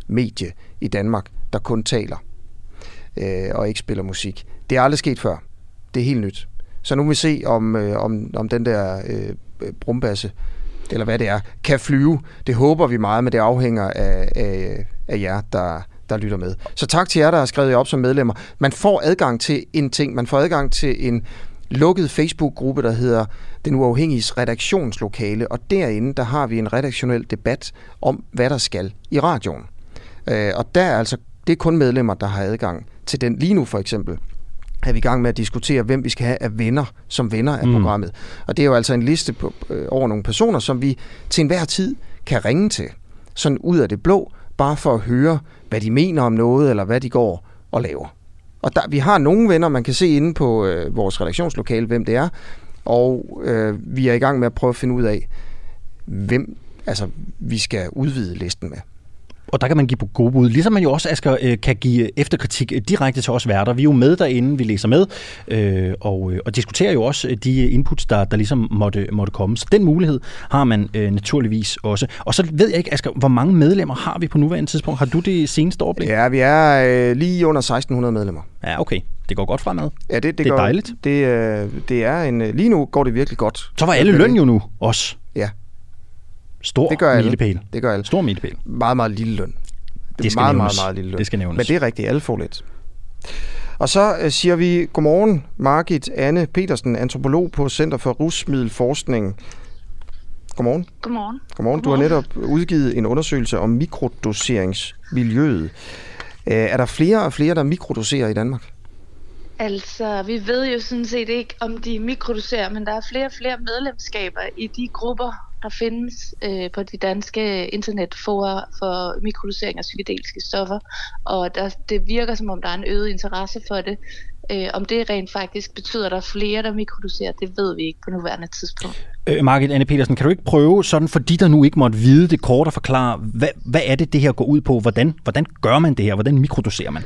medie i Danmark, der kun taler øh, og ikke spiller musik. Det er aldrig sket før. Det er helt nyt. Så nu vil vi se, om, øh, om, om den der øh, brumbasse, eller hvad det er, kan flyve. Det håber vi meget, men det afhænger af, af, af jer, der, der lytter med. Så tak til jer, der har skrevet jer op som medlemmer. Man får adgang til en ting. Man får adgang til en lukket Facebook-gruppe, der hedder Den Uafhængiges redaktionslokale, og derinde, der har vi en redaktionel debat om, hvad der skal i radioen. Øh, og der er altså, det er kun medlemmer, der har adgang til den. Lige nu for eksempel er vi i gang med at diskutere, hvem vi skal have af venner som venner af mm. programmet. Og det er jo altså en liste på, øh, over nogle personer, som vi til enhver tid kan ringe til, sådan ud af det blå, bare for at høre, hvad de mener om noget, eller hvad de går og laver. Og der, vi har nogle venner, man kan se inde på øh, vores redaktionslokale, hvem det er, og øh, vi er i gang med at prøve at finde ud af, hvem altså, vi skal udvide listen med og der kan man give på gode bud. Ligesom man jo også, Asger, øh, kan give efterkritik direkte til os værter. Vi er jo med derinde, vi læser med, øh, og, øh, og diskuterer jo også de inputs, der, der ligesom måtte, måtte komme. Så den mulighed har man øh, naturligvis også. Og så ved jeg ikke, Asger, hvor mange medlemmer har vi på nuværende tidspunkt? Har du det seneste overblik? Ja, vi er øh, lige under 1600 medlemmer. Ja, okay. Det går godt fremad. Ja, det, det, det er går, dejligt. Det, øh, det er en, lige nu går det virkelig godt. Så var alle løn jo nu også. Stor det gør alle. milepæl. Det gør alle. Stor milepæl. Meget, meget lille løn. Det, Det skal meget, nævnes. meget, meget lille løn. Det skal nævnes. Men det er rigtigt, alle får lidt. Og så øh, siger vi godmorgen, Margit Anne Petersen, antropolog på Center for Rusmiddelforskning. Godmorgen. Godmorgen. Godmorgen. Du har netop udgivet en undersøgelse om mikrodoseringsmiljøet. Øh, Er der flere og flere, der mikrodoserer i Danmark? Altså, vi ved jo sådan set ikke, om de mikrodoserer, men der er flere og flere medlemskaber i de grupper, der findes øh, på de danske internetforer for mikrodosering af psykedeliske stoffer. Og der, det virker som om, der er en øget interesse for det. Øh, om det rent faktisk betyder, at der er flere, der mikrodoserer, det ved vi ikke på nuværende tidspunkt. Øh, Margit Anne Petersen, kan du ikke prøve, sådan for de, der nu ikke måtte vide det kort, at forklare, hvad, hvad er det, det her går ud på? Hvordan, hvordan gør man det her? Hvordan mikrodoserer man?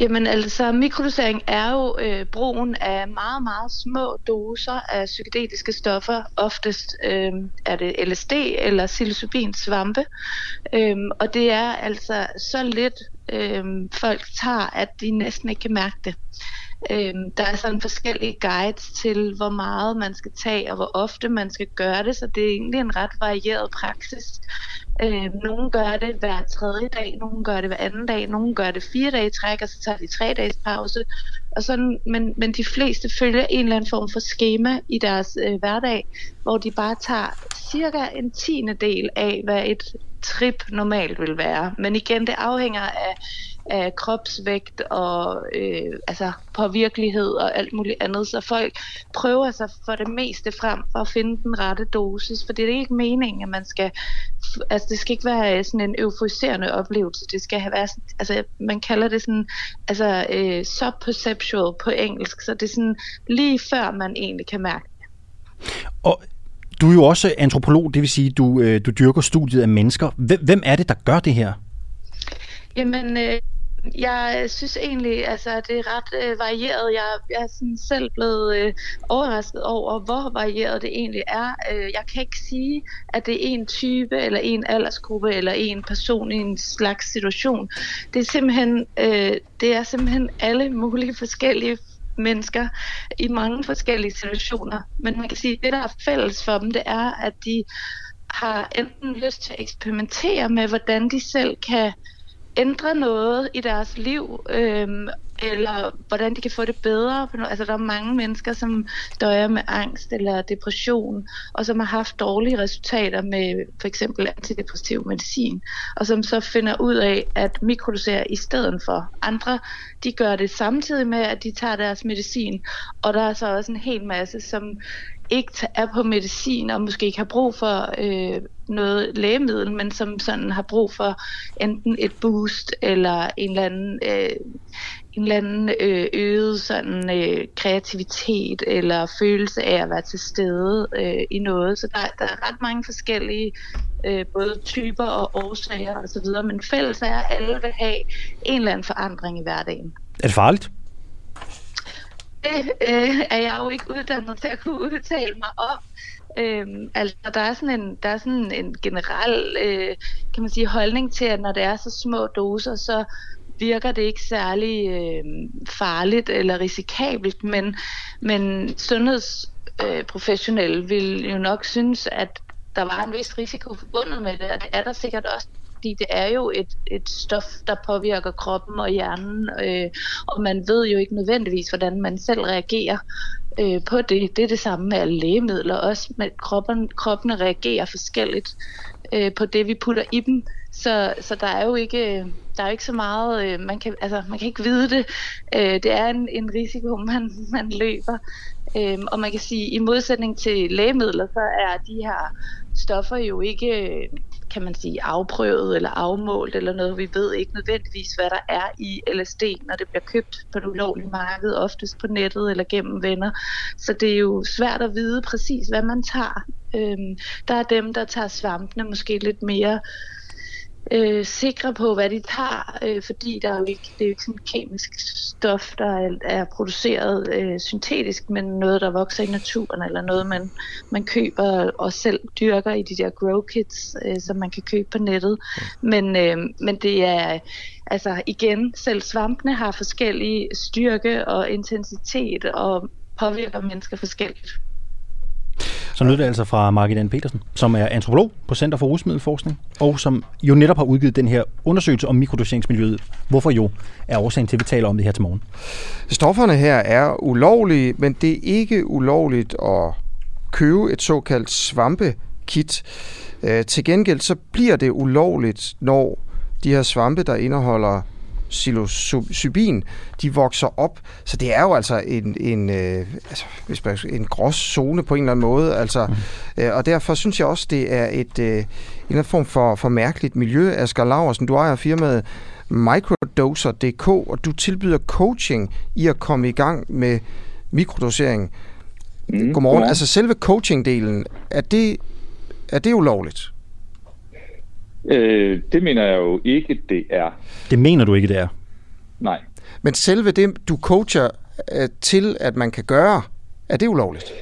Jamen altså, mikrodosering er jo øh, brugen af meget, meget små doser af psykedeliske stoffer. Oftest øh, er det LSD eller psilocybin svampe. Øh, og det er altså så lidt øh, folk tager, at de næsten ikke kan mærke det. Øh, der er sådan forskellige guides til, hvor meget man skal tage, og hvor ofte man skal gøre det, så det er egentlig en ret varieret praksis. Øh, nogle gør det hver tredje dag, nogle gør det hver anden dag, nogle gør det fire dage i træk, og så tager de tre dages pause. Og sådan, men, men de fleste følger en eller anden form for schema i deres øh, hverdag, hvor de bare tager cirka en tiende del af, hvad et trip normalt vil være. Men igen, det afhænger af, af kropsvægt og øh, altså påvirkelighed og alt muligt andet. Så folk prøver sig for det meste frem for at finde den rette dosis, for det er ikke meningen, at man skal altså det skal ikke være sådan en euforiserende oplevelse. Det skal have været, altså man kalder det sådan, altså øh, subperceptual på engelsk, så det er sådan lige før man egentlig kan mærke Og du er jo også antropolog, det vil sige, du, øh, du dyrker studiet af mennesker. Hvem, hvem er det, der gør det her? Jamen, øh, jeg synes egentlig, altså, det er ret øh, varieret. Jeg, jeg er sådan selv blevet øh, overrasket over, hvor varieret det egentlig er. Øh, jeg kan ikke sige, at det er en type, eller en aldersgruppe, eller en person i en slags situation. Det er simpelthen, øh, det er simpelthen alle mulige forskellige mennesker i mange forskellige situationer. Men man kan sige, at det, der er fælles for dem, det er, at de har enten lyst til at eksperimentere med, hvordan de selv kan ændre noget i deres liv, øhm, eller hvordan de kan få det bedre. Altså, der er mange mennesker, som døjer med angst eller depression, og som har haft dårlige resultater med for eksempel antidepressiv medicin, og som så finder ud af at mikrodosere i stedet for. Andre, de gør det samtidig med, at de tager deres medicin, og der er så også en hel masse, som ikke er på medicin og måske ikke har brug for øh, noget lægemiddel, men som sådan har brug for enten et boost eller en eller anden, øh, en eller anden øh, øget sådan, øh, kreativitet eller følelse af at være til stede øh, i noget. Så der, der er ret mange forskellige øh, både typer og årsager osv., men fælles er, at alle vil have en eller anden forandring i hverdagen. Er det farligt? Det øh, er jeg jo ikke uddannet til at kunne udtale mig om. Øhm, altså, der er sådan en, der er sådan en generel øh, kan man sige, holdning til, at når det er så små doser, så virker det ikke særlig øh, farligt eller risikabelt, men, men sundhedsprofessionelle øh, vil jo nok synes, at der var en vis risiko forbundet med det, og det er der sikkert også fordi det er jo et, et stof, der påvirker kroppen og hjernen, øh, og man ved jo ikke nødvendigvis, hvordan man selv reagerer øh, på det. Det er det samme med alle lægemidler også, men kroppen, kroppene reagerer forskelligt øh, på det, vi putter i dem. Så, så der er jo ikke der er jo ikke så meget, øh, man, kan, altså, man kan ikke vide det. Øh, det er en, en risiko, man, man løber. Øh, og man kan sige, i modsætning til lægemidler, så er de her stoffer jo ikke øh, kan man sige, afprøvet eller afmålt eller noget. Vi ved ikke nødvendigvis, hvad der er i LSD, når det bliver købt på det ulovlige marked, oftest på nettet eller gennem venner. Så det er jo svært at vide præcis, hvad man tager. Øhm, der er dem, der tager svampene måske lidt mere øh, øh, sikre på, hvad de tager, øh, fordi der er jo ikke, det er jo ikke sådan et kemisk stof, der er, er produceret øh, syntetisk, men noget, der vokser i naturen, eller noget, man, man køber og selv dyrker i de der grow kits, øh, som man kan købe på nettet. Men, øh, men det er, altså igen, selv svampene har forskellige styrke og intensitet, og påvirker mennesker forskelligt. Så lød det altså fra Margit Petersen, som er antropolog på Center for Rusmiddelforskning, og som jo netop har udgivet den her undersøgelse om mikrodoseringsmiljøet. Hvorfor jo er årsagen til, at vi taler om det her til morgen. Stofferne her er ulovlige, men det er ikke ulovligt at købe et såkaldt svampekit. Øh, til gengæld så bliver det ulovligt, når de her svampe, der indeholder psilocybin, de vokser op. Så det er jo altså en, en, øh, altså, hvis man, en grås zone på en eller anden måde. Altså, mm. øh, og derfor synes jeg også, det er et, øh, en eller anden form for, for mærkeligt miljø. Asger Laversen, du ejer firmaet Microdoser.dk, og du tilbyder coaching i at komme i gang med mikrodosering. Mm, Godmorgen. Ja. Altså selve coaching-delen, er det, er det ulovligt? Øh, det mener jeg jo ikke, det er. Det mener du ikke, det er? Nej. Men selve det, du coacher øh, til, at man kan gøre, er det ulovligt?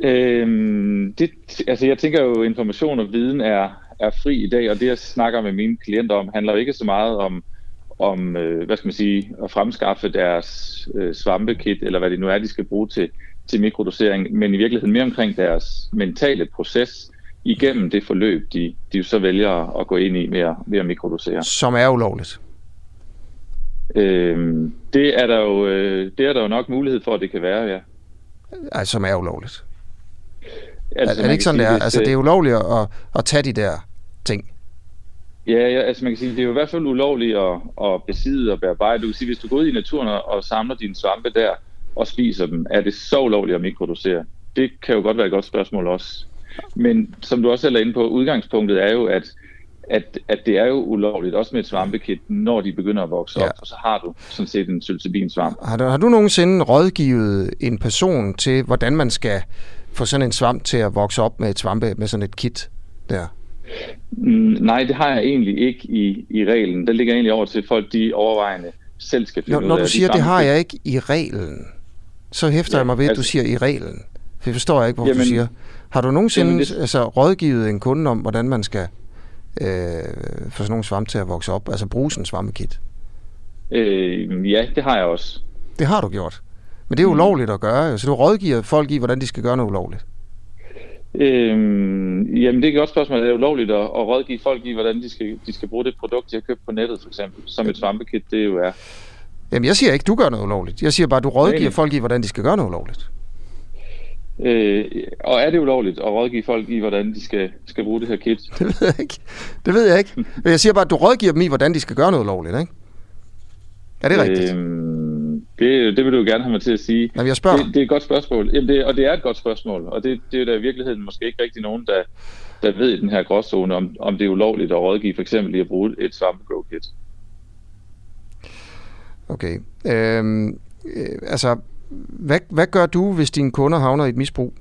Øhm, det, altså jeg tænker jo, at information og viden er, er fri i dag, og det jeg snakker med mine klienter om, handler jo ikke så meget om, om øh, hvad skal man sige, at fremskaffe deres øh, svampekit, eller hvad det nu er, de skal bruge til, til mikrodosering, men i virkeligheden mere omkring deres mentale proces, igennem det forløb, de, de så vælger at gå ind i ved at, ved at mikrodosere. Som er ulovligt? Øhm, det, er der jo, øh, det er der jo nok mulighed for, at det kan være, ja. Altså, som er ulovligt? Altså, er, er det ikke sådan, det er? Altså, det er ulovligt at, at tage de der ting? Ja, ja, altså man kan sige, det er jo i hvert fald ulovligt at, at besidde og bearbejde. Du kan sige, hvis du går ud i naturen og samler dine svampe der og spiser dem, er det så ulovligt at mikrodosere? Det kan jo godt være et godt spørgsmål også. Men som du også er inde på, udgangspunktet er jo, at, at, at det er jo ulovligt, også med et svampekit, når de begynder at vokse ja. op, og så har du sådan set en psilocybin-svamp. Har du, har du nogensinde rådgivet en person til, hvordan man skal få sådan en svamp til at vokse op med et svampe, med sådan et kit der? Mm, nej, det har jeg egentlig ikke i, i reglen. Der ligger egentlig over til folk, de overvejende selv skal finde når, ud af. Når du siger, de det har jeg ikke i reglen, så hæfter ja, jeg mig ved, at altså, du siger i reglen. Jeg forstår ikke, hvorfor jamen, du siger. Har du nogensinde jamen, det... altså, rådgivet en kunde om, hvordan man skal øh, få sådan nogle svampe til at vokse op? Altså bruge sådan en svampekit? Øh, ja, det har jeg også. Det har du gjort. Men det er mm. ulovligt at gøre, så du rådgiver folk i, hvordan de skal gøre noget ulovligt. Øhm, jamen det er et godt spørgsmål. Det er ulovligt at, at rådgive folk i, hvordan de skal, de skal bruge det produkt, de har købt på nettet for eksempel, som et svampekit, det jo er. Jamen jeg siger ikke, du gør noget ulovligt. Jeg siger bare, du rådgiver Nej. folk i, hvordan de skal gøre noget ulovligt. Øh, og er det ulovligt at rådgive folk i, hvordan de skal, skal bruge det her kit? Det ved jeg ikke. Det ved jeg ikke. Men jeg siger bare, at du rådgiver dem i, hvordan de skal gøre noget ulovligt, ikke? Er det rigtigt? Øhm, det, det vil du gerne have mig til at sige. Jamen, jeg spørger. Det, det er et godt spørgsmål. Jamen, det, og det er et godt spørgsmål. Og det, det er der i virkeligheden måske ikke rigtig nogen, der, der ved i den her gråzone, om, om det er ulovligt at rådgive for eksempel i at bruge et svampegrow kit. Okay. Øhm, øh, altså, hvad, hvad gør du, hvis dine kunder havner i et misbrug,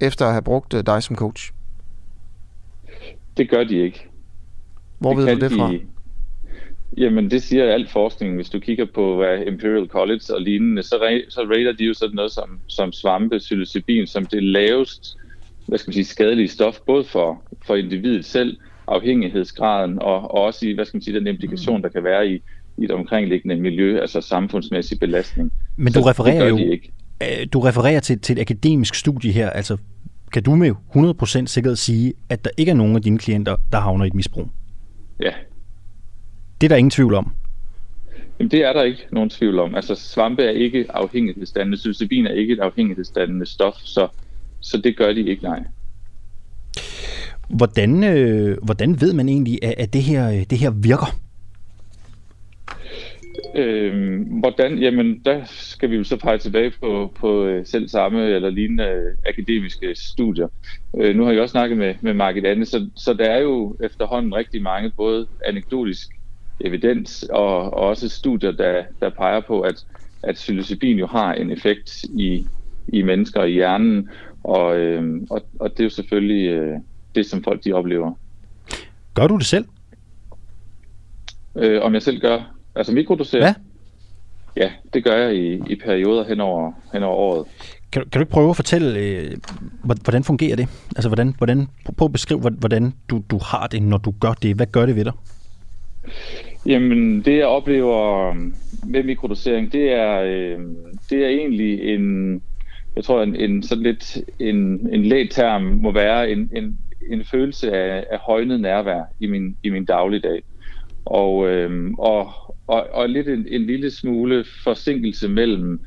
efter at have brugt øh, dig som coach? Det gør de ikke. Hvor det ved du det fra? De... Jamen, det siger alt forskning. Hvis du kigger på hvad Imperial College og lignende, så, re- så rater de jo sådan noget som, som svampe, psilocybin, som det lavest hvad skal man sige, skadelige stof, både for, for individet selv, afhængighedsgraden, og, og også i, hvad skal man sige, den implikation, der kan være i, i et omkringliggende miljø, altså samfundsmæssig belastning. Men du refererer jo ikke. Øh, du refererer til, til et akademisk studie her, altså kan du med 100% sikkerhed sige, at der ikke er nogen af dine klienter, der havner i et misbrug? Ja. Det er der ingen tvivl om. Jamen, det er der ikke nogen tvivl om. Altså, svampe er ikke afhængighedsdannende. Psilocybin er ikke et afhængighedsdannende stof, så, så det gør de ikke, nej. Hvordan, øh, hvordan ved man egentlig, at, at det, her, det her virker? Øh, hvordan? Jamen, der skal vi jo så pege tilbage på, på øh, selv samme eller lignende øh, akademiske studier. Øh, nu har jeg også snakket med, med Margit Anne, så, så der er jo efterhånden rigtig mange, både anekdotisk evidens og, og også studier, der, der peger på, at, at psilocybin jo har en effekt i, i mennesker i hjernen, og, øh, og, og det er jo selvfølgelig øh, det, som folk de oplever. Gør du det selv? Øh, om jeg selv gør? Altså mikrodosere? Ja. Ja, det gør jeg i, i perioder hen over, hen over året. Kan, kan du ikke prøve at fortælle, øh, hvordan fungerer det? Altså, hvordan, hvordan, prøv at beskrive, hvordan du, du har det, når du gør det. Hvad gør det ved dig? Jamen, det jeg oplever med mikrodosering, det er, øh, det er egentlig en, jeg tror, en, en sådan lidt en, en lægterm må være en, en, en følelse af, af højnet nærvær i min, i min dagligdag. Og, øh, og, og, og lidt en, en lille smule forsinkelse mellem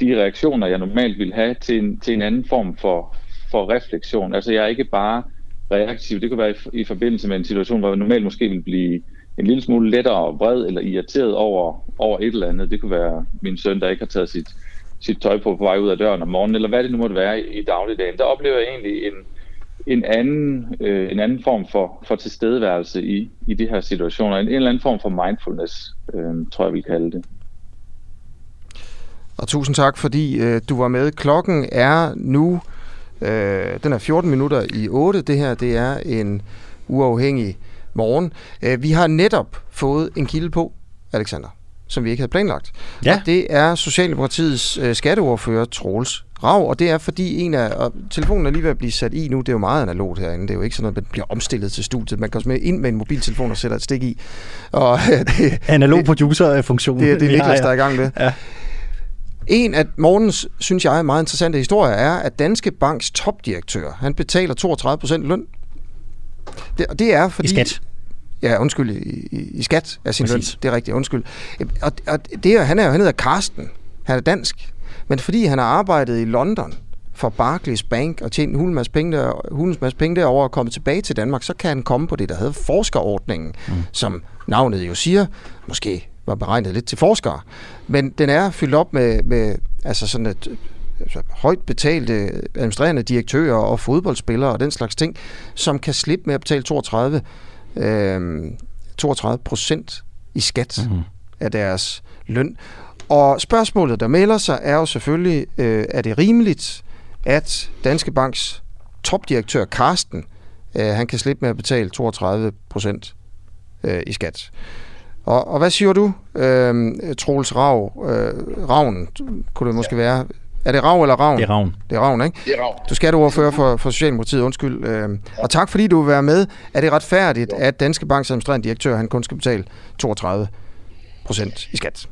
de reaktioner, jeg normalt vil have, til en, til en anden form for, for refleksion. Altså jeg er ikke bare reaktiv. Det kunne være i, i forbindelse med en situation, hvor jeg normalt måske vil blive en lille smule lettere vred eller irriteret over, over et eller andet. Det kunne være min søn, der ikke har taget sit, sit tøj på på vej ud af døren om morgenen, eller hvad det nu måtte være i, i dagligdagen. Der oplever jeg egentlig en, en anden, øh, en anden form for, for tilstedeværelse i, i de her situationer. En, en eller anden form for mindfulness, øh, tror jeg, vi kalde det. Og tusind tak, fordi øh, du var med. Klokken er nu, øh, den er 14 minutter i 8. Det her, det er en uafhængig morgen. Øh, vi har netop fået en kilde på, Alexander, som vi ikke havde planlagt. Ja. Og det er Socialdemokratiets øh, skatteordfører, Troels Rav, og det er fordi en af, og telefonen er lige ved at blive sat i nu, det er jo meget analogt herinde, det er jo ikke sådan noget, man bliver omstillet til studiet, man også med ind med en mobiltelefon og sætter et stik i. Og, det, Analog producer-funktion. Det, det er Niklas, der er i gang med. Ja. En af morgens, synes jeg, meget interessante historier er, at Danske Banks topdirektør, han betaler 32 procent løn. Det, og det er fordi... I skat. Ja, undskyld, i, i, i skat af sin Præcis. løn. Det er rigtigt, undskyld. Og, og det er, han er jo, han hedder Karsten. Han er dansk. Men fordi han har arbejdet i London for Barclays Bank og tjent en masse penge, der, masse penge derovre og kommet tilbage til Danmark, så kan han komme på det, der hedder forskerordningen, mm. som navnet jo siger, måske var beregnet lidt til forskere. Men den er fyldt op med, med altså sådan et altså højt betalte administrerende direktører og fodboldspillere og den slags ting, som kan slippe med at betale 32, øh, 32 procent i skat mm. af deres løn. Og spørgsmålet, der melder sig, er jo selvfølgelig, øh, er det rimeligt, at Danske Banks topdirektør Karsten, øh, han kan slippe med at betale 32 procent øh, i skat. Og, og hvad siger du, øh, Troels Rav, øh, Ravn, kunne det måske ja. være? Er det Rav eller Ravn? Det er Ravn. Det er Ravn, ikke? Det er Ravn. Du skal ordfører for, for Socialdemokratiet, undskyld. Øh, ja. Og tak fordi du vil være med. Er det retfærdigt, jo. at Danske Banks administrerende direktør, han kun skal betale 32 procent i skat?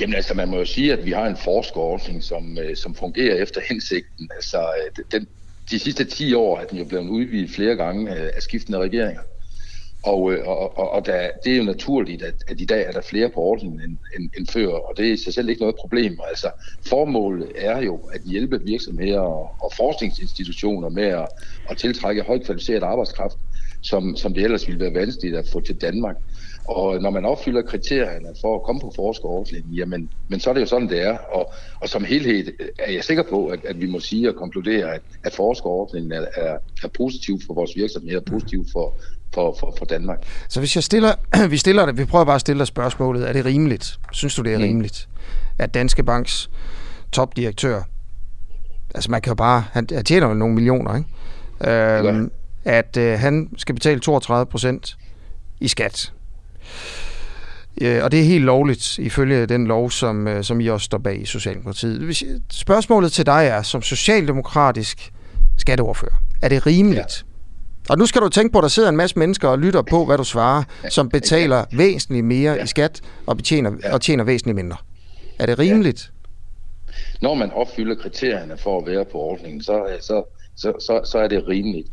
Jamen altså, man må jo sige, at vi har en forskerordning, som, øh, som fungerer efter hensigten. Altså, øh, den, de sidste 10 år er den jo blevet udvidet flere gange af skiftende regeringer. Og, øh, og, og, og der, det er jo naturligt, at, at i dag er der flere på ordningen end, end, end før, og det er i sig selv ikke noget problem. Altså, formålet er jo at hjælpe virksomheder og, og forskningsinstitutioner med at, at tiltrække højt kvalificeret arbejdskraft, som, som det ellers ville være vanskeligt at få til Danmark. Og når man opfylder kriterierne for at komme på forskerordningen, jamen, men så er det jo sådan, det er. Og, og som helhed er jeg sikker på, at, at vi må sige og konkludere, at, at forskerordningen er, er, er positiv for vores virksomheder, positiv for, for, for, for Danmark. Så hvis jeg stiller, vi stiller det, vi prøver bare at stille dig spørgsmålet, er det rimeligt? Synes du, det er mm. rimeligt, at Danske Banks topdirektør, altså man kan jo bare, han, han tjener jo nogle millioner, ikke? Øhm, at øh, han skal betale 32 procent i skat. Øh, og det er helt lovligt, ifølge den lov, som, øh, som I også står bag i Socialdemokratiet. Spørgsmålet til dig er, som socialdemokratisk skatteordfører, er det rimeligt, Og nu skal du tænke på, at der sidder en masse mennesker og lytter på, hvad du svarer, som betaler væsentligt mere ja. i skat og, betjener, ja. og tjener væsentligt mindre. Er det rimeligt? Ja. Når man opfylder kriterierne for at være på ordningen, så, så, så, så, så er det rimeligt.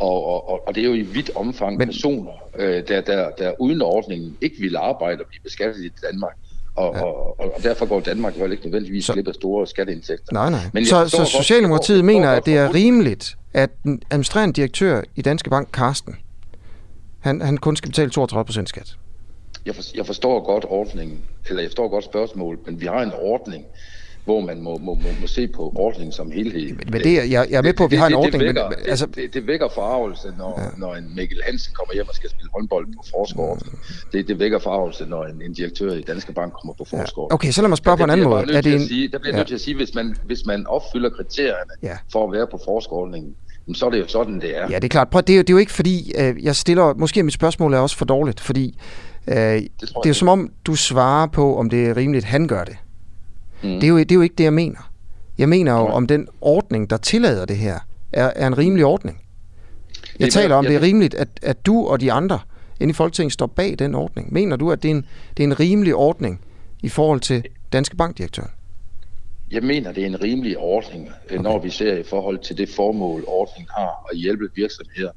Og, og, og det er jo i vidt omfang Men... personer, øh, der, der, der uden ordningen ikke vil arbejde og blive beskattet i Danmark. Og, ja. og, og, og derfor går Danmark jo ikke nødvendigvis så... glip af store skatteindtægter. Nej, nej. Men så, så Socialdemokratiet mener, at det er rimeligt, at den administrerende direktør i Danske Bank, Karsten, han, han kun skal betale 32% skat. Jeg, for, jeg forstår godt ordningen, eller jeg forstår godt spørgsmålet, men vi har en ordning, hvor man må, må, må, må se på ordningen som helhed. Men det, jeg, jeg er med på, at vi det, har en det, ordning, det vækker, men altså... Det, det vækker forarvelse, når, ja. når en Mikkel Hansen kommer hjem og skal spille håndbold på forskort. Mm. Det, det vækker forarvelse, når en, en direktør i Danske Bank kommer på forskort. Ja. Okay, så lad mig spørge ja, på en anden måde. Er det en... sige, der bliver ja. nødt til at sige, hvis man, hvis man opfylder kriterierne ja. for at være på forskerordningen, så er det jo sådan, det er. Ja, det er klart. Prøv, det, er jo, det er jo ikke fordi, øh, jeg stiller, måske mit spørgsmål er også for dårligt, fordi øh, det, det er jo som om, du svarer på, om det er rimeligt, han gør det. Mm. Det, er jo, det er jo ikke det, jeg mener. Jeg mener jo, om den ordning, der tillader det her, er, er en rimelig ordning. Jeg det taler om, jeg, det er rimeligt, at, at du og de andre inde i Folketinget står bag den ordning. Mener du, at det er en, det er en rimelig ordning i forhold til Danske Bankdirektøren? Jeg mener, det er en rimelig ordning, okay. når vi ser i forhold til det formål, ordningen har at hjælpe virksomheder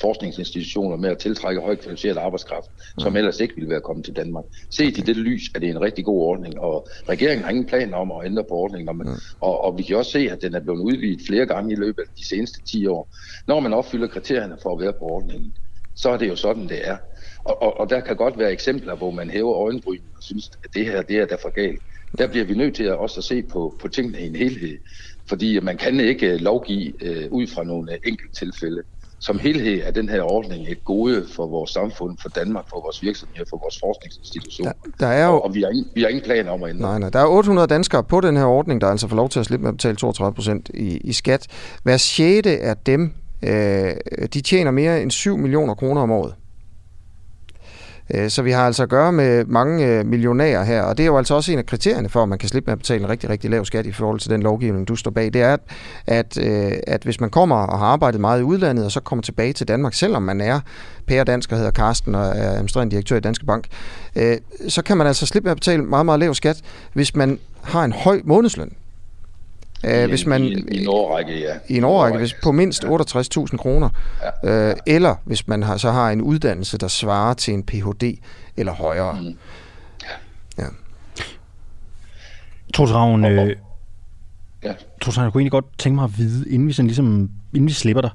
forskningsinstitutioner med at tiltrække højt kvalificeret arbejdskraft, mm. som ellers ikke ville være kommet til Danmark. Set i det lys er det en rigtig god ordning, og regeringen har ingen planer om at ændre på ordningen. Mm. Og, og vi kan også se, at den er blevet udvidet flere gange i løbet af de seneste 10 år. Når man opfylder kriterierne for at være på ordningen, så er det jo sådan, det er. Og, og, og der kan godt være eksempler, hvor man hæver øjenbryn og synes, at det her det er derfor galt. Der bliver vi nødt til at også at se på, på tingene i en helhed. Fordi man kan ikke lovgive øh, ud fra nogle enkelte tilfælde som helhed er den her ordning et gode for vores samfund, for Danmark, for vores virksomheder, for vores forskningsinstitutioner. Der, der er jo... og, og vi, har ingen, vi har ingen planer om at ændre. Nej, nej. Der er 800 danskere på den her ordning, der altså får lov til at slippe med at betale 32 procent i, i skat. Hver sjette af dem, øh, de tjener mere end 7 millioner kroner om året. Øh, så vi har altså at gøre med mange øh, millionærer her, og det er jo altså også en af kriterierne for, at man kan slippe med at betale en rigtig, rigtig lav skat i forhold til den lovgivning, du står bag. Det er, at, øh, at hvis man kommer og har arbejdet meget i udlandet, og så kommer tilbage til Danmark, selvom man er pære dansker, hedder Karsten og er administrerende direktør i Danske Bank, så kan man altså slippe med at betale meget, meget lav skat, hvis man har en høj månedsløn. I hvis man, I, en, i en årrække, ja. I en årrække, hvis på mindst 68.000 kroner. Ja. Øh, eller hvis man har, så har en uddannelse, der svarer til en Ph.D. eller højere. Mm. Ja. Troels Ravn, øh, ja. Troels jeg kunne egentlig godt tænke mig at vide, inden vi, sådan ligesom, inden vi slipper dig.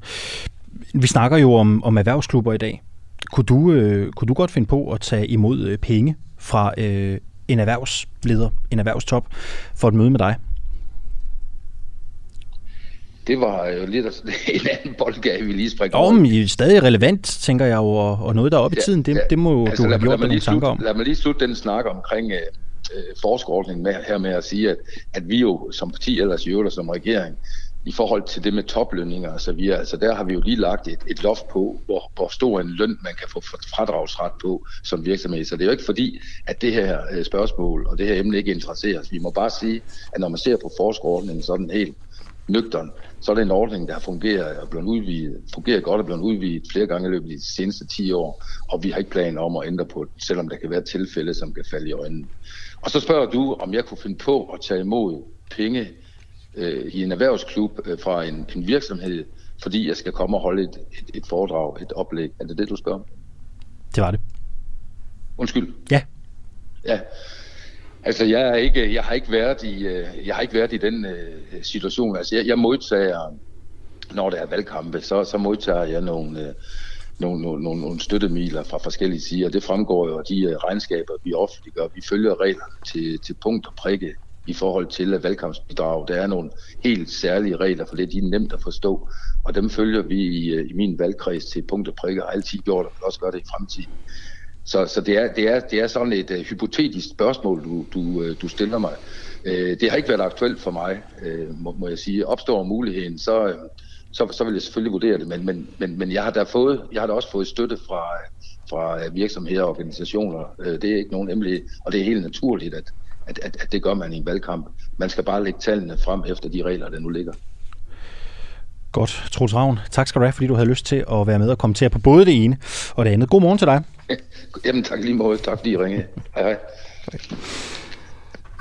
Vi snakker jo om, om erhvervsklubber i dag. Kunne du, øh, kunne du godt finde på at tage imod øh, penge fra øh, en erhvervsleder, en erhvervstop, for et møde med dig? Det var jo lidt en anden boldgave, vi lige springer over. men I er stadig relevant, tænker jeg, og, og noget, der er oppe ja, i tiden, det, ja, det må altså, du have gjort nogle tanker om. Lad mig lige slutte den snak omkring øh, øh, forskerordningen med, her med at sige, at, at vi jo som parti, ellers i øvrigt som regering, i forhold til det med toplønninger og så videre, altså der har vi jo lige lagt et, et loft på, hvor, hvor stor en løn man kan få fradragsret på som virksomhed. Så det er jo ikke fordi, at det her øh, spørgsmål og det her emne ikke interesserer os. Vi må bare sige, at når man ser på forskerordningen, så er den helt nøgtern, så er det en ordning, der fungerer og blevet udvidet, fungerer godt og blevet udvidet flere gange i løbet af de seneste 10 år, og vi har ikke planer om at ændre på det, selvom der kan være tilfælde, som kan falde i øjnene. Og så spørger du, om jeg kunne finde på at tage imod penge øh, i en erhvervsklub øh, fra en, en virksomhed, fordi jeg skal komme og holde et, et, et foredrag, et oplæg. Er det det, du spørger Det var det. Undskyld. Ja. Ja. Altså, jeg, er ikke, jeg, har ikke været i, øh, jeg har ikke været i den øh, situation. Altså, jeg, jeg modtager, når der er valgkampe, så, så modtager jeg nogle, øh, nogle, nogle, nogle, nogle støttemiler fra forskellige sider. Det fremgår jo af de øh, regnskaber, vi offentliggør. Vi følger reglerne til, til punkt og prikke i forhold til valgkampsbidrag. Der er nogle helt særlige regler for det, de er nemt at forstå, og dem følger vi i, øh, i min valgkreds til punkt og prikke, og altid gjort, og vil også gøre det i fremtiden. Så, så det, er, det, er, det er sådan et uh, hypotetisk spørgsmål, du, du, uh, du stiller mig. Uh, det har ikke været aktuelt for mig, uh, må, må jeg sige. Opstår muligheden, så, uh, så, så vil jeg selvfølgelig vurdere det, men, men, men, men jeg, har da fået, jeg har da også fået støtte fra, fra virksomheder og organisationer. Uh, det er ikke nogen hemmelighed, og det er helt naturligt, at, at, at, at det gør man i en valgkamp. Man skal bare lægge tallene frem efter de regler, der nu ligger. Godt. Troels Ravn, tak skal du have, fordi du havde lyst til at være med og kommentere på både det ene og det andet. God morgen til dig. Jamen tak lige måde. Tak fordi I ringede. Hej hej.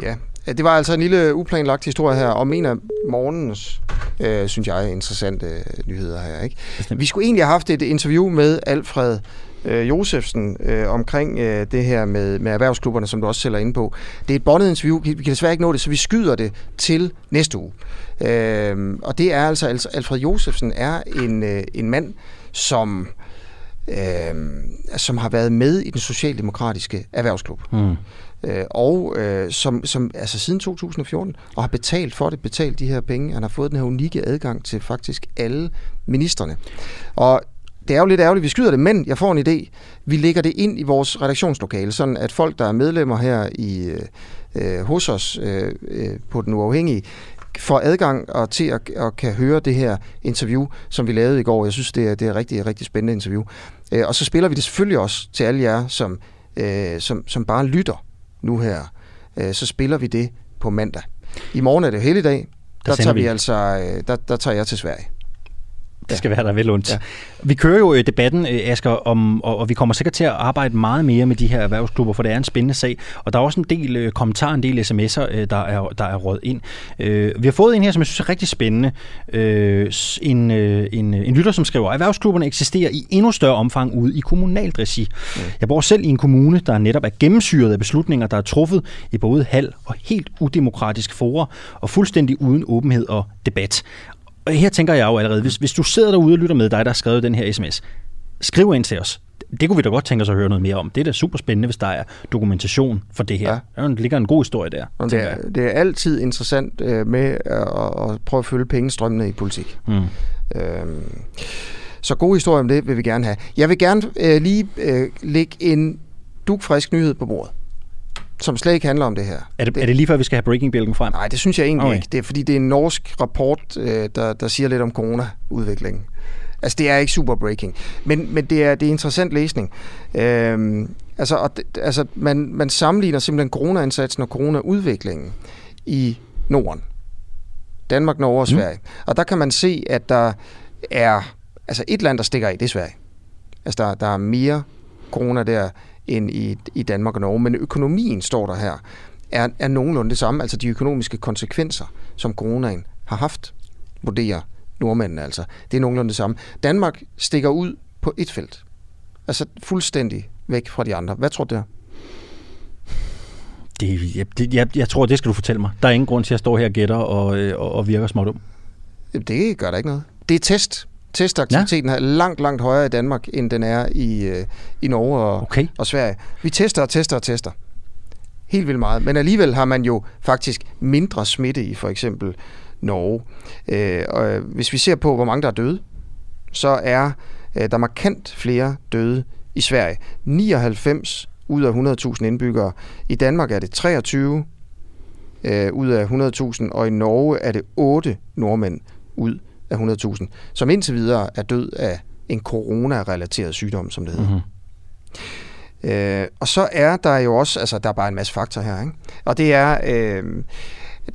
Ja, det var altså en lille uplanlagt historie her om en af morgens, øh, synes jeg, interessante øh, nyheder her. Ikke? Vi skulle egentlig have haft et interview med Alfred øh, Josefsen øh, omkring øh, det her med, med erhvervsklubberne, som du også sælger ind på. Det er et bondet interview, vi kan desværre ikke nå det, så vi skyder det til næste uge. Øh, og det er altså, Alfred Josefsen er en, øh, en mand, som øh, som har været med i den socialdemokratiske erhvervsklub. Mm. Øh, og øh, som, som altså siden 2014 og har betalt for det, betalt de her penge. Han har fået den her unikke adgang til faktisk alle ministerne. Og det er jo lidt ærgerligt, vi skyder det, men jeg får en idé. Vi lægger det ind i vores redaktionslokale, sådan at folk, der er medlemmer her i øh, hos os øh, øh, på Den Uafhængige, får adgang og til at og kan høre det her interview, som vi lavede i går. Jeg synes, det er, det er et rigtig, rigtig spændende interview. Øh, og så spiller vi det selvfølgelig også til alle jer, som, øh, som, som bare lytter nu her. Øh, så spiller vi det på mandag. I morgen er det hele dag. Der, der tager vi, vi altså, øh, der, der tager jeg til Sverige. Det skal være der vel ondt. Ja. Vi kører jo øh, debatten, øh, Asger, om, og, og vi kommer sikkert til at arbejde meget mere med de her erhvervsklubber, for det er en spændende sag. Og der er også en del øh, kommentarer, en del sms'er, der er, der er råd ind. vi har fået en her, som jeg synes er rigtig spændende. en, en, en lytter, som skriver, at erhvervsklubberne eksisterer i endnu større omfang ude i kommunalt regi. Mm. Jeg bor selv i en kommune, der netop er gennemsyret af beslutninger, der er truffet i både halv og helt udemokratiske forer, og fuldstændig uden åbenhed og debat. Og her tænker jeg jo allerede, hvis, hvis du sidder derude og lytter med dig, der har skrevet den her sms, skriv ind til os. Det kunne vi da godt tænke os at høre noget mere om. Det er da super spændende, hvis der er dokumentation for det her. Ja. Der ligger en god historie der. Det er, det er altid interessant øh, med at, at prøve at følge pengestrømmene i politik. Mm. Øhm, så god historie om det vil vi gerne have. Jeg vil gerne øh, lige øh, lægge en dugfrisk nyhed på bordet som slet ikke handler om det her. Er det, det, er det lige før, vi skal have breaking-bjælken frem? Nej, det synes jeg egentlig okay. ikke. Det er fordi, det er en norsk rapport, øh, der, der siger lidt om corona-udviklingen. Altså, det er ikke super breaking. Men, men det, er, det er interessant læsning. Øhm, altså, og, altså man, man sammenligner simpelthen corona-indsatsen og corona-udviklingen i Norden. Danmark, Norge og mm. Sverige. Mm. Og der kan man se, at der er altså et land, der stikker i, det er Sverige. Altså, der, der er mere corona der, end i, i Danmark og Norge. Men økonomien, står der her, er, er nogenlunde det samme. Altså de økonomiske konsekvenser, som coronaen har haft, vurderer nordmændene altså. Det er nogenlunde det samme. Danmark stikker ud på et felt. Altså fuldstændig væk fra de andre. Hvad tror du det er? Det, jeg, det, jeg, jeg tror, det skal du fortælle mig. Der er ingen grund til at stå her og gætter og, øh, og, og virker småt om. Det gør der ikke noget. Det er test. Testaktiviteten ja. er langt, langt højere i Danmark, end den er i, øh, i Norge og, okay. og Sverige. Vi tester og tester og tester. Helt vildt meget. Men alligevel har man jo faktisk mindre smitte i for eksempel Norge. Øh, og hvis vi ser på, hvor mange der er døde, så er øh, der markant flere døde i Sverige. 99 ud af 100.000 indbyggere. I Danmark er det 23 øh, ud af 100.000, og i Norge er det 8 nordmænd ud af 100.000, som indtil videre er død af en corona-relateret sygdom, som det hedder. Mm-hmm. Øh, og så er der jo også, altså der er bare en masse faktorer her, ikke? og det er øh,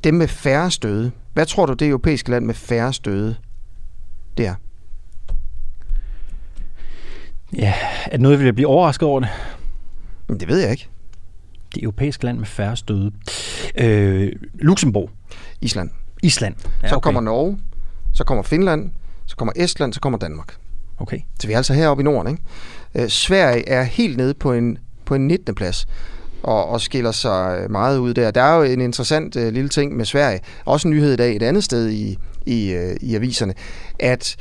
dem med færre støde. Hvad tror du, det europæiske land med færre støde, det er? Ja, er det noget, vi vil blive overrasket over det? Men det ved jeg ikke. Det europæiske land med færre støde. Øh, Luxembourg. Island. Island. Ja, så okay. kommer Norge, så kommer Finland, så kommer Estland, så kommer Danmark. Okay. Så vi er altså heroppe i Norden. Ikke? Øh, Sverige er helt nede på en, på en 19. plads og, og skiller sig meget ud der. Der er jo en interessant uh, lille ting med Sverige, også en nyhed i dag et andet sted i, i, uh, i aviserne, at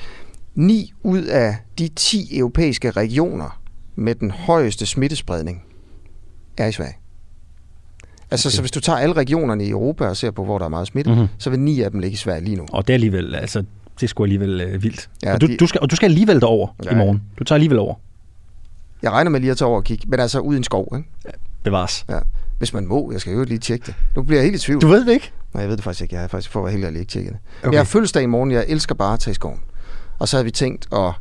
9 ud af de 10 europæiske regioner med den højeste smittespredning er i Sverige. Altså, okay. så hvis du tager alle regionerne i Europa og ser på, hvor der er meget smitte, mm-hmm. så vil ni af dem ligge i Sverige lige nu. Og det er alligevel, altså, det er sgu alligevel øh, vildt. Ja, og, du, de... du, skal, og du skal alligevel derover ja. i morgen. Du tager alligevel over. Jeg regner med lige at tage over og kigge, men altså ud i en skov, ikke? Ja, bevares. Ja. Hvis man må, jeg skal jo lige tjekke det. Nu bliver jeg helt i tvivl. Du ved det ikke? Nej, jeg ved det faktisk ikke. Jeg har faktisk for at være helt ærlig ikke tjekket det. Okay. jeg har fødselsdag i morgen. Jeg elsker bare at tage i skoven. Og så har vi tænkt at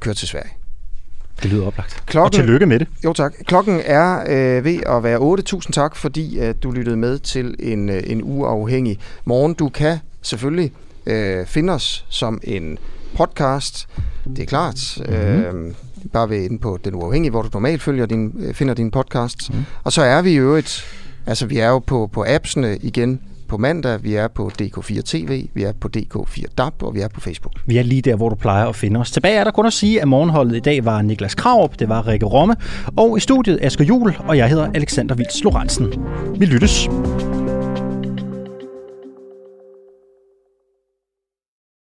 køre til Sverige. Det lyder oplagt. Klokken, og tillykke med det. Jo tak. Klokken er øh, ved at være 8. Tusind tak, fordi at du lyttede med til en, øh, en uafhængig morgen. Du kan selvfølgelig øh, finde os som en podcast. Det er klart. Mm-hmm. Øh, bare ved inde på Den Uafhængige, hvor du normalt følger din, øh, finder din podcast. Mm. Og så er vi jo et, altså vi er jo på, på appsene igen på mandag, vi er på DK4 TV, vi er på DK4 DAB, og vi er på Facebook. Vi er lige der, hvor du plejer at finde os. Tilbage er der kun at sige, at morgenholdet i dag var Niklas Krarup, det var Rikke Romme, og i studiet Asger Jul, og jeg hedder Alexander Vils Lorentzen. Vi lyttes.